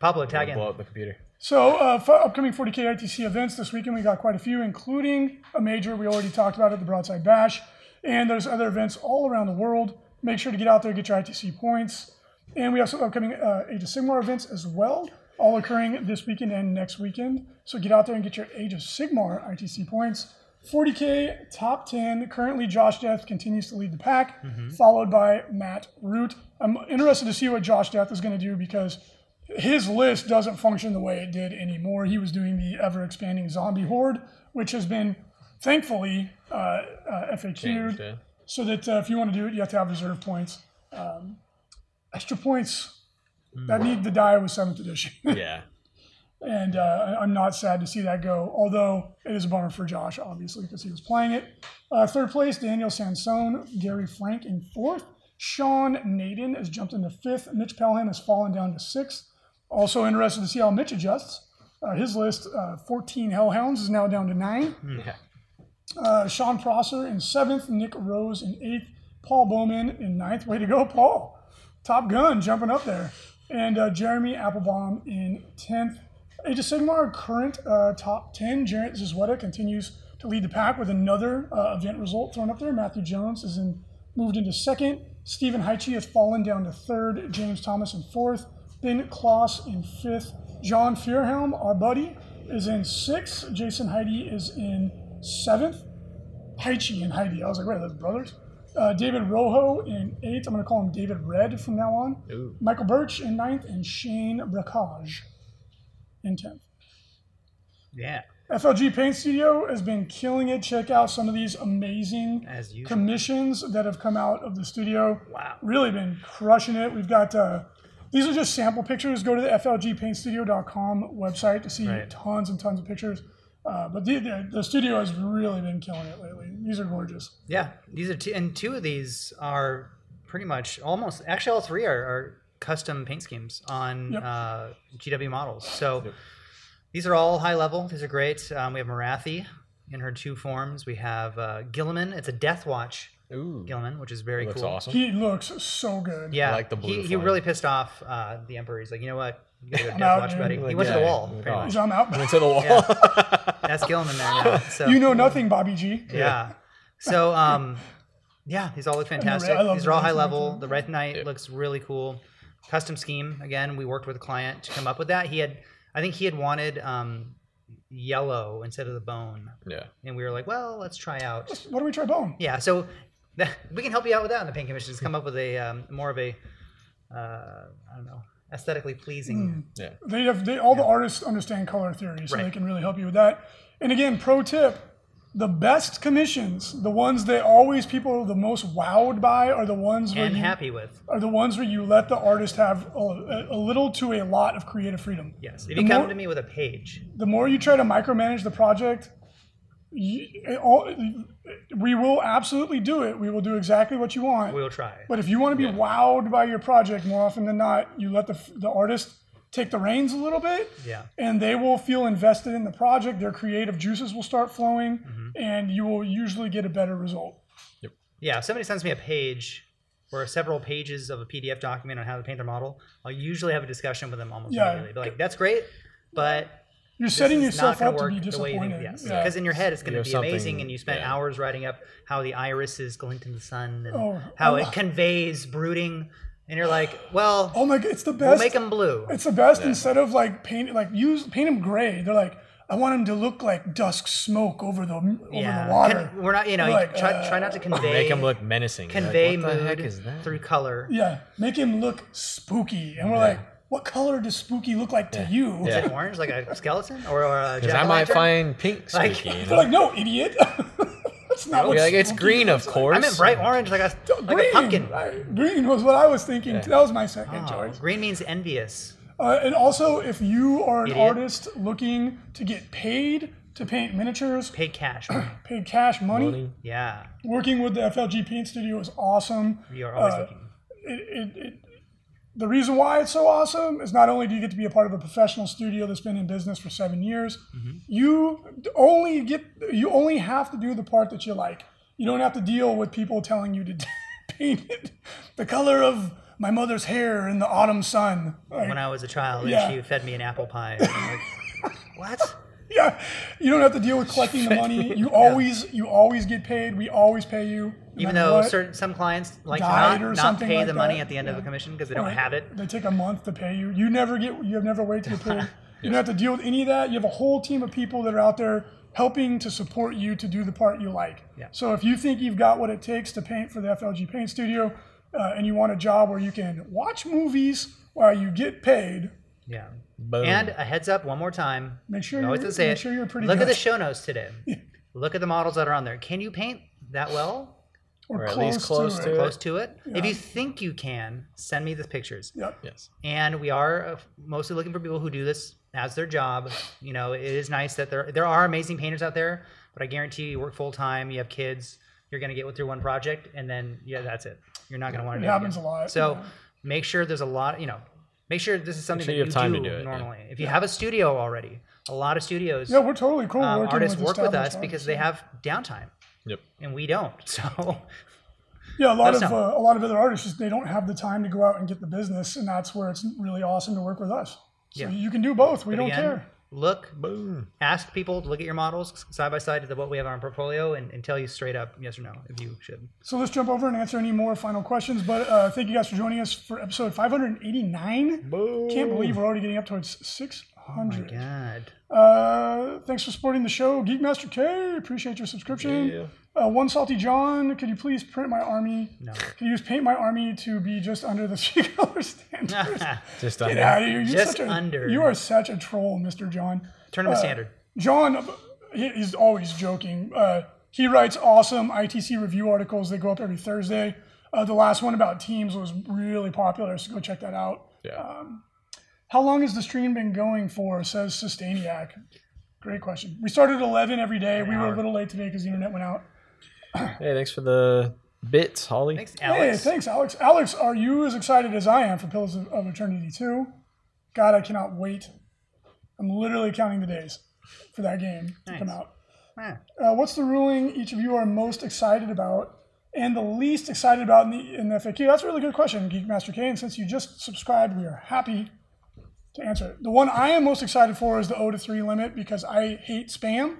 Pablo, tag in.
Blow up the computer.
So, uh, for upcoming 40k ITC events this weekend, we got quite a few, including a major we already talked about at the Broadside Bash, and there's other events all around the world. Make sure to get out there, get your ITC points, and we have some upcoming uh, Age of Sigmar events as well, all occurring this weekend and next weekend. So get out there and get your Age of Sigmar ITC points. 40k top 10. Currently, Josh Death continues to lead the pack, followed by Matt Root. I'm interested to see what Josh Death is going to do because his list doesn't function the way it did anymore. He was doing the ever expanding zombie horde, which has been thankfully uh, uh, FAQ'd,
Changed, yeah.
so that uh, if you want to do it, you have to have reserve points. Um, extra points that need to die with seventh edition,
Yeah.
and uh, I'm not sad to see that go. Although it is a bummer for Josh, obviously, because he was playing it. Uh, third place, Daniel Sansone, Gary Frank in fourth. Sean Naden has jumped into fifth. Mitch Pelham has fallen down to sixth. Also interested to see how Mitch adjusts. Uh, his list, uh, 14 Hellhounds, is now down to nine.
Yeah.
Uh, Sean Prosser in seventh, Nick Rose in eighth, Paul Bowman in ninth. Way to go, Paul! Top gun, jumping up there. And uh, Jeremy Applebaum in tenth. Age of Sigmar current uh, top ten. Jarrett Zizweta continues to lead the pack with another uh, event result thrown up there. Matthew Jones is in moved into second. Stephen Heichi has fallen down to third. James Thomas in fourth. Ben Kloss in fifth. John Fearhelm, our buddy, is in sixth. Jason Heidi is in seventh. Heichi and Heidi. I was like, wait, are those brothers? Uh, David Rojo in eighth. I'm going to call him David Red from now on.
Ooh.
Michael Birch in ninth, and Shane Bracage in tenth.
Yeah,
FLG Paint Studio has been killing it. Check out some of these amazing commissions that have come out of the studio.
Wow.
Really been crushing it. We've got uh, these are just sample pictures. Go to the FLGPaintStudio.com website to see
Right.
tons and tons of pictures. Uh, but the, the, the studio has really been killing it lately. These are gorgeous.
Yeah, these are two, and two of these are pretty much almost. Actually, all three are, are custom paint schemes on
Yep.
uh, GW models. So these are all high level. These are great. Um, we have Morathi in her two forms. We have uh, Guilliman. It's a Death Watch
Ooh,
Guilliman, which is very
looks
cool.
awesome.
He looks so good.
Yeah,
I like the blue
He, he really pissed off uh, the Emperor. He's like, you know what? You gotta
I'm
Death
out,
Watch,
dude.
buddy. He
Like,
went to the wall.
yeah.
Pretty much.
He's on out.
Went to the wall.
Yeah. That's Guilliman there now. So
You know nothing, Bobby G.
Yeah. So um, yeah, these all look fantastic.
I love
These are all
Wraith
high
Knight,
level.
too.
The Wraith Knight
Yep.
looks really cool. Custom scheme again. We worked with a client to come up with that. He had, I think he had wanted um, yellow instead of the bone,
yeah.
and we were like, well, let's try out.
What do we try bone?
Yeah. So we can help you out with that on the paint commission. Just come up with a um, more of a, uh, I don't know, aesthetically pleasing. Hmm.
Yeah.
They have they, all the artists understand color theory, so they can really help you with that. And again, pro tip: the best commissions, the ones that always people are the most wowed by, are the ones where
And
you
happy with.
are the ones where you let the artist have a, a little to a lot of creative freedom.
Yes. If
The
you come
more-
to me with a page,
The more you try to micromanage the project, you, it all, we will absolutely do it. We will do exactly what you want.
we'll try.
But if you want to be wowed by your project, more often than not, you let the the artist take the reins a little bit,
Yeah.
and they will feel invested in the project. Their creative juices will start flowing,
Mm-hmm.
and you will usually get a better result. Yep.
Yeah, if somebody sends me a page or several pages of a PDF document on how to paint their model, I'll usually have a discussion with them almost
Yeah.
immediately. Be like, that's great, but
You're setting
this is
yourself up to
gonna
be
work the way
disappointed.
Yes,
Yeah.
because in your head it's going to be amazing, and you spent
yeah.
hours writing up how the iris is glint in the sun and
Oh,
how
oh.
it conveys brooding, and you're like, well,
Oh my god, it's the best.
we'll make them blue.
It's the best instead of like paint like use paint them gray. They're like I want them to look like dusk smoke over the over
yeah,
the water.
Con- we're not, you know,
Like,
try,
uh,
try not to convey
Make them look menacing. You're like,
convey
what the
mood
heck is that?
through color.
yeah, make him look spooky, and we're like, what color does spooky look like to you?
Yeah.
Is it orange like a skeleton or, or a
Because I might find pink
Like-
spooky. you
They're
know?
like, no, idiot. That's not what
like, it's green, of
looks like."
course.
I meant bright orange, like a like
green.
a pumpkin.
I- green was what I was thinking. That was my second
Oh,
choice.
green means envious.
Uh, and also, if you are an
Idiot.
artist looking to get paid to paint miniatures,
Paid cash.
paid cash money,
Money.
yeah,
working with the FLG Paint Studio is awesome.
we are always
Uh,
looking.
It, it, it, the reason why it's so awesome is not only do you get to be a part of a professional studio that's been in business for seven years,
Mm-hmm.
you only get you only have to do the part that you like. You don't have to deal with people telling you to paint it the color of my mother's hair in the autumn sun. Like,
When I was a child,
Yeah.
and she fed me an apple pie. Like, what?
yeah, you don't have to deal with collecting the money. You always you always get paid. We always pay you. No
Even though
what.
certain some clients like to not,
or
not pay
like
the money at the end of
Yeah.
the commission because they don't have it.
They take a month to pay you. You never get. You have never wait to get paid. You don't have to deal with any of that. You have a whole team of people that are out there helping to support you to do the part you like.
Yeah.
So if you think you've got what it takes to paint for the FLG Paint Studio, uh, and you want a job where you can watch movies while you get paid,
Yeah.
Boom.
And a heads up, one more time.
make sure you're,
to say
make
it.
sure you're pretty
Look
good.
at the show notes today. Look at the models that are on there. Can you paint that well?
Or,
Or at least close to it.
Close to it. If you think you can, send me the pictures.
Yep.
yes.
and we are uh, mostly looking for people who do this as their job. You know, it is nice that there there are amazing painters out there, but I guarantee you, you work full time, you have kids, you're going to get with through one project, and then yeah, that's it. You're not going to want to
It
do
happens
it
a lot,
So
yeah.
make sure there's a lot. You know, Make sure this is something
sure
that
you
you,
time
do,
to do it, yeah.
normally. If you have a studio already, a lot of studios,
Yeah, we're totally cool
um, artists
with
work with
established
us because
artists,
they have downtime,
Yep.
and we don't. So
Yeah, a lot of uh, a lot of other artists just they don't have the time to go out and get the business, and that's where it's really awesome to work with us. So
Yeah.
you can do both. We
But
don't
again,
care.
Look,
Boom.
ask people to look at your models side by side to what we have on our portfolio, and, and tell you straight up yes or no if you should.
So let's jump over and answer any more final questions. But uh, thank you guys for joining us for episode 589.
Boom.
Can't believe we're already getting up towards 600.
Oh my god,
Uh, thanks for supporting the show, Geekmaster K. Appreciate your subscription.
Yeah.
Uh, One Salty John, could you please print my army?
no.
Could you just paint my army to be just under the three color standards?
Just
Get
under.
out of here! You're
Just
such a,
under.
You are such a troll, Mr. John.
Turn
Uh,
them a standard.
John, he, he's always joking. Uh, he writes awesome ITC review articles. They go up every Thursday. Uh, the last one about teams was really popular, so go check that out.
Yeah.
How long has the stream been going for? Says Sustainiac. Great question. We started at 11 every day. We were a little late today because the internet went out.
hey, thanks for the bits, Holly.
Thanks, Alex.
Hey,
Alex.
thanks, Alex. Alex, are you as excited as I am for Pillars of, of Eternity 2? God, I cannot wait. I'm literally counting the days for that game to come out. Uh, what's the ruling each of you are most excited about and the least excited about in the, in the FAQ? That's a really good question, Geekmaster K. And since you just subscribed, we are happy to answer it. The one I am most excited for is the 0 to 3 limit because I hate spam.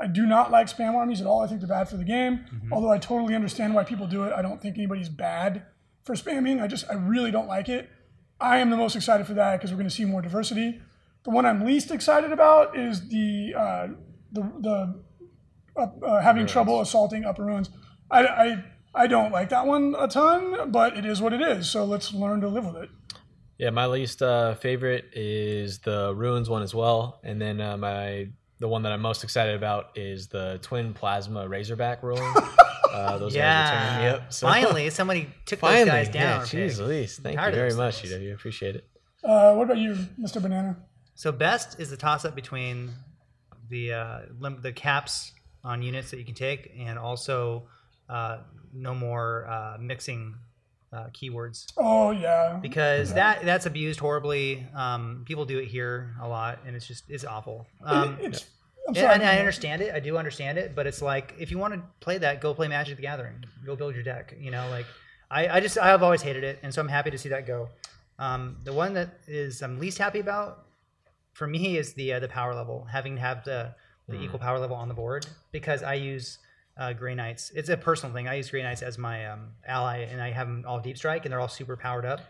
I do not like spam armies at all. I think they're bad for the game. Although I totally understand why people do it. I don't think anybody's bad for spamming. I just, I really don't like it. I am the most excited for that because we're going to see more diversity. The one I'm least excited about is the uh, the the up, uh, having trouble assaulting upper ruins. I, I I don't like that one a ton, but it is what it is. So let's learn to live with it.
Yeah, my least uh, favorite is the ruins one as well, and then uh, my the one that I'm most excited about is the twin plasma razorback ruin. uh, those guys are tearing me
yeah.
up. So
Finally, somebody took
finally,
those guys down.
yeah, jeez,
Pig.
Louise, thank you very much,
things.
UW. Appreciate it.
Uh, what about you, Mr. Banana?
So best is the toss up between the uh, lim- the caps on units that you can take, and also uh, no more uh, mixing uh, keywords
Oh yeah,
because that that's abused horribly. Um, people do it here a lot, and it's just it's awful. Um,
it's.
And,
sorry.
and I understand it. I do understand it, but it's like if you want to play that, go play Magic the Gathering. Go build your deck. You know, like I, I just I have always hated it, and so I'm happy to see that go. Um, the one that is I'm least happy about for me is the uh, the power level, having to have the the
Hmm.
equal power level on the board because I use uh, Grey Knights. It's a personal thing. I use Grey Knights as my um, ally, and I have them all deep strike, and they're all super powered up.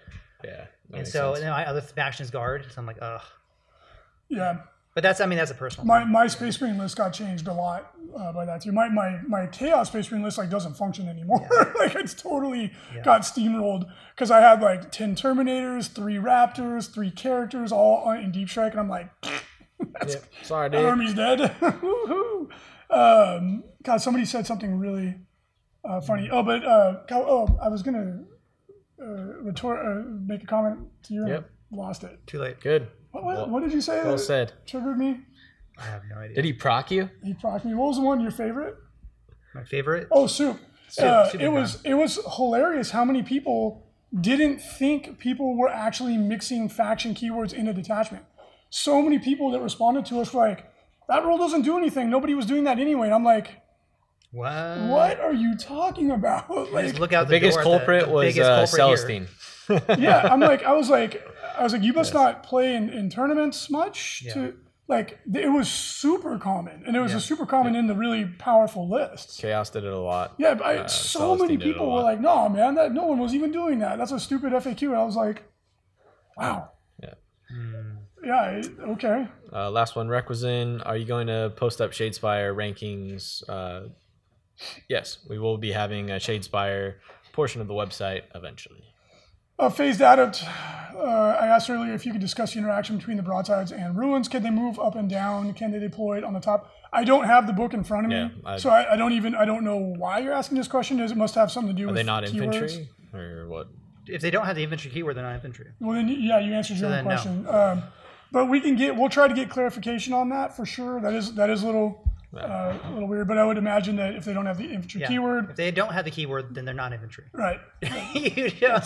Yeah,
and so
sense.
and then my other faction is guard, so I'm like, ugh.
Yeah,
But that's I mean that's a personal.
my
thing.
my Space Marine list got changed a lot uh, by that too. My my my Chaos Space Marine list like doesn't function anymore. like it's totally got steamrolled because I had like ten Terminators, three Raptors, three characters all in Deep Strike, and I'm like.
Yep. Sorry, dude.
Army's dead. Woohoo. um, God, somebody said something really uh, funny. Oh, but uh, oh, I was gonna uh, retort, uh, make a comment to you.
Yep.
Lost it.
Too late.
Good.
What, what,
Well-
what did you say?
Well said.
Triggered me.
I have no idea.
Did he proc you?
He proc me. What was the one your favorite?
My favorite.
Oh, soup. uh,
Soup
it was it was hilarious how many people didn't think people were actually mixing faction keywords into detachment. So many people that responded to us were like, "That rule doesn't do anything. Nobody was doing that anyway." And I'm like,
What?
"What are you talking about?" Like,
look out
The biggest
door at
culprit
the
was
biggest
uh,
culprit here.
Celestine.
yeah, I'm like, I was like, I was like, you must not play in, in tournaments much to like. It was super common, and it was a super common in the really powerful lists.
Chaos did it a lot.
Yeah, but I,
Uh,
so
Celestine
many
did it a
people were like, "No, man, that no one was even doing that. That's a stupid FAQ." And I was like, "Wow,
Yeah.
yeah, okay."
Uh, last one, Requisition. Are you going to post up Shadespire rankings? Uh, yes, we will be having a Shadespire portion of the website eventually.
Uh, phased adept. Uh, I asked earlier if you could discuss the interaction between the broadsides and ruins. Can they move up and down? Can they deploy it on the top? I don't have the book in front of me,
Yeah, I-
so I, I don't even I don't know why you're asking this question. Does it must have something to do
Are
with
they not
keywords?
infantry or what?
If they don't have the infantry keyword, they're not infantry.
Well, then yeah, you answered your own
then no.
question. Um, but we can get we'll try to get clarification on that for sure. That is that is a little uh, a little weird. But I would imagine that if they don't have the infantry
Yeah.
keyword,
If they don't have the keyword, then they're not infantry.
right?
you know,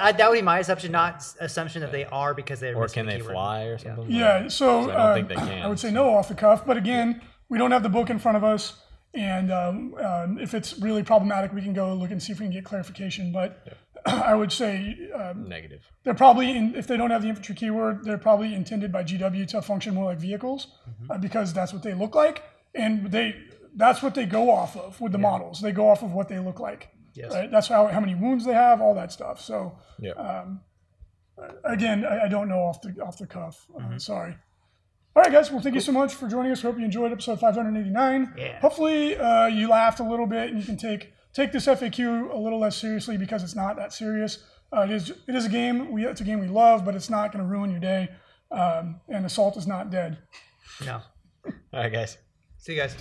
I, that would be my assumption, not assumption that they are because they're
Or can
the
they
keyword.
fly or something?
Yeah, so,
So I don't
uh,
think they can,
I would say no off the cuff, but again, we don't have the book in front of us, and um, um, if it's really problematic, we can go look and see if we can get clarification. But I would say um,
Negative.
they're probably, in, if they don't have the infantry keyword, they're probably intended by GW to function more like vehicles
Mm-hmm.
uh, because that's what they look like, and they that's what they go off of with the models. They go off of what they look like.
Yes.
Right? That's how how many wounds they have, all that stuff. So
Yeah.
Uh, again, I, I don't know off the off the cuff. Uh,
Mm-hmm.
sorry. All right, guys. Well, thank you so much for joining us. Hope you enjoyed episode 589.
Yeah.
Hopefully, uh, you laughed a little bit and you can take take this FAQ a little less seriously because it's not that serious. Uh, it is it is a game. We it's a game we love, but it's not going to ruin your day. Um, and assault is not dead.
No.
All right, guys.
See you guys.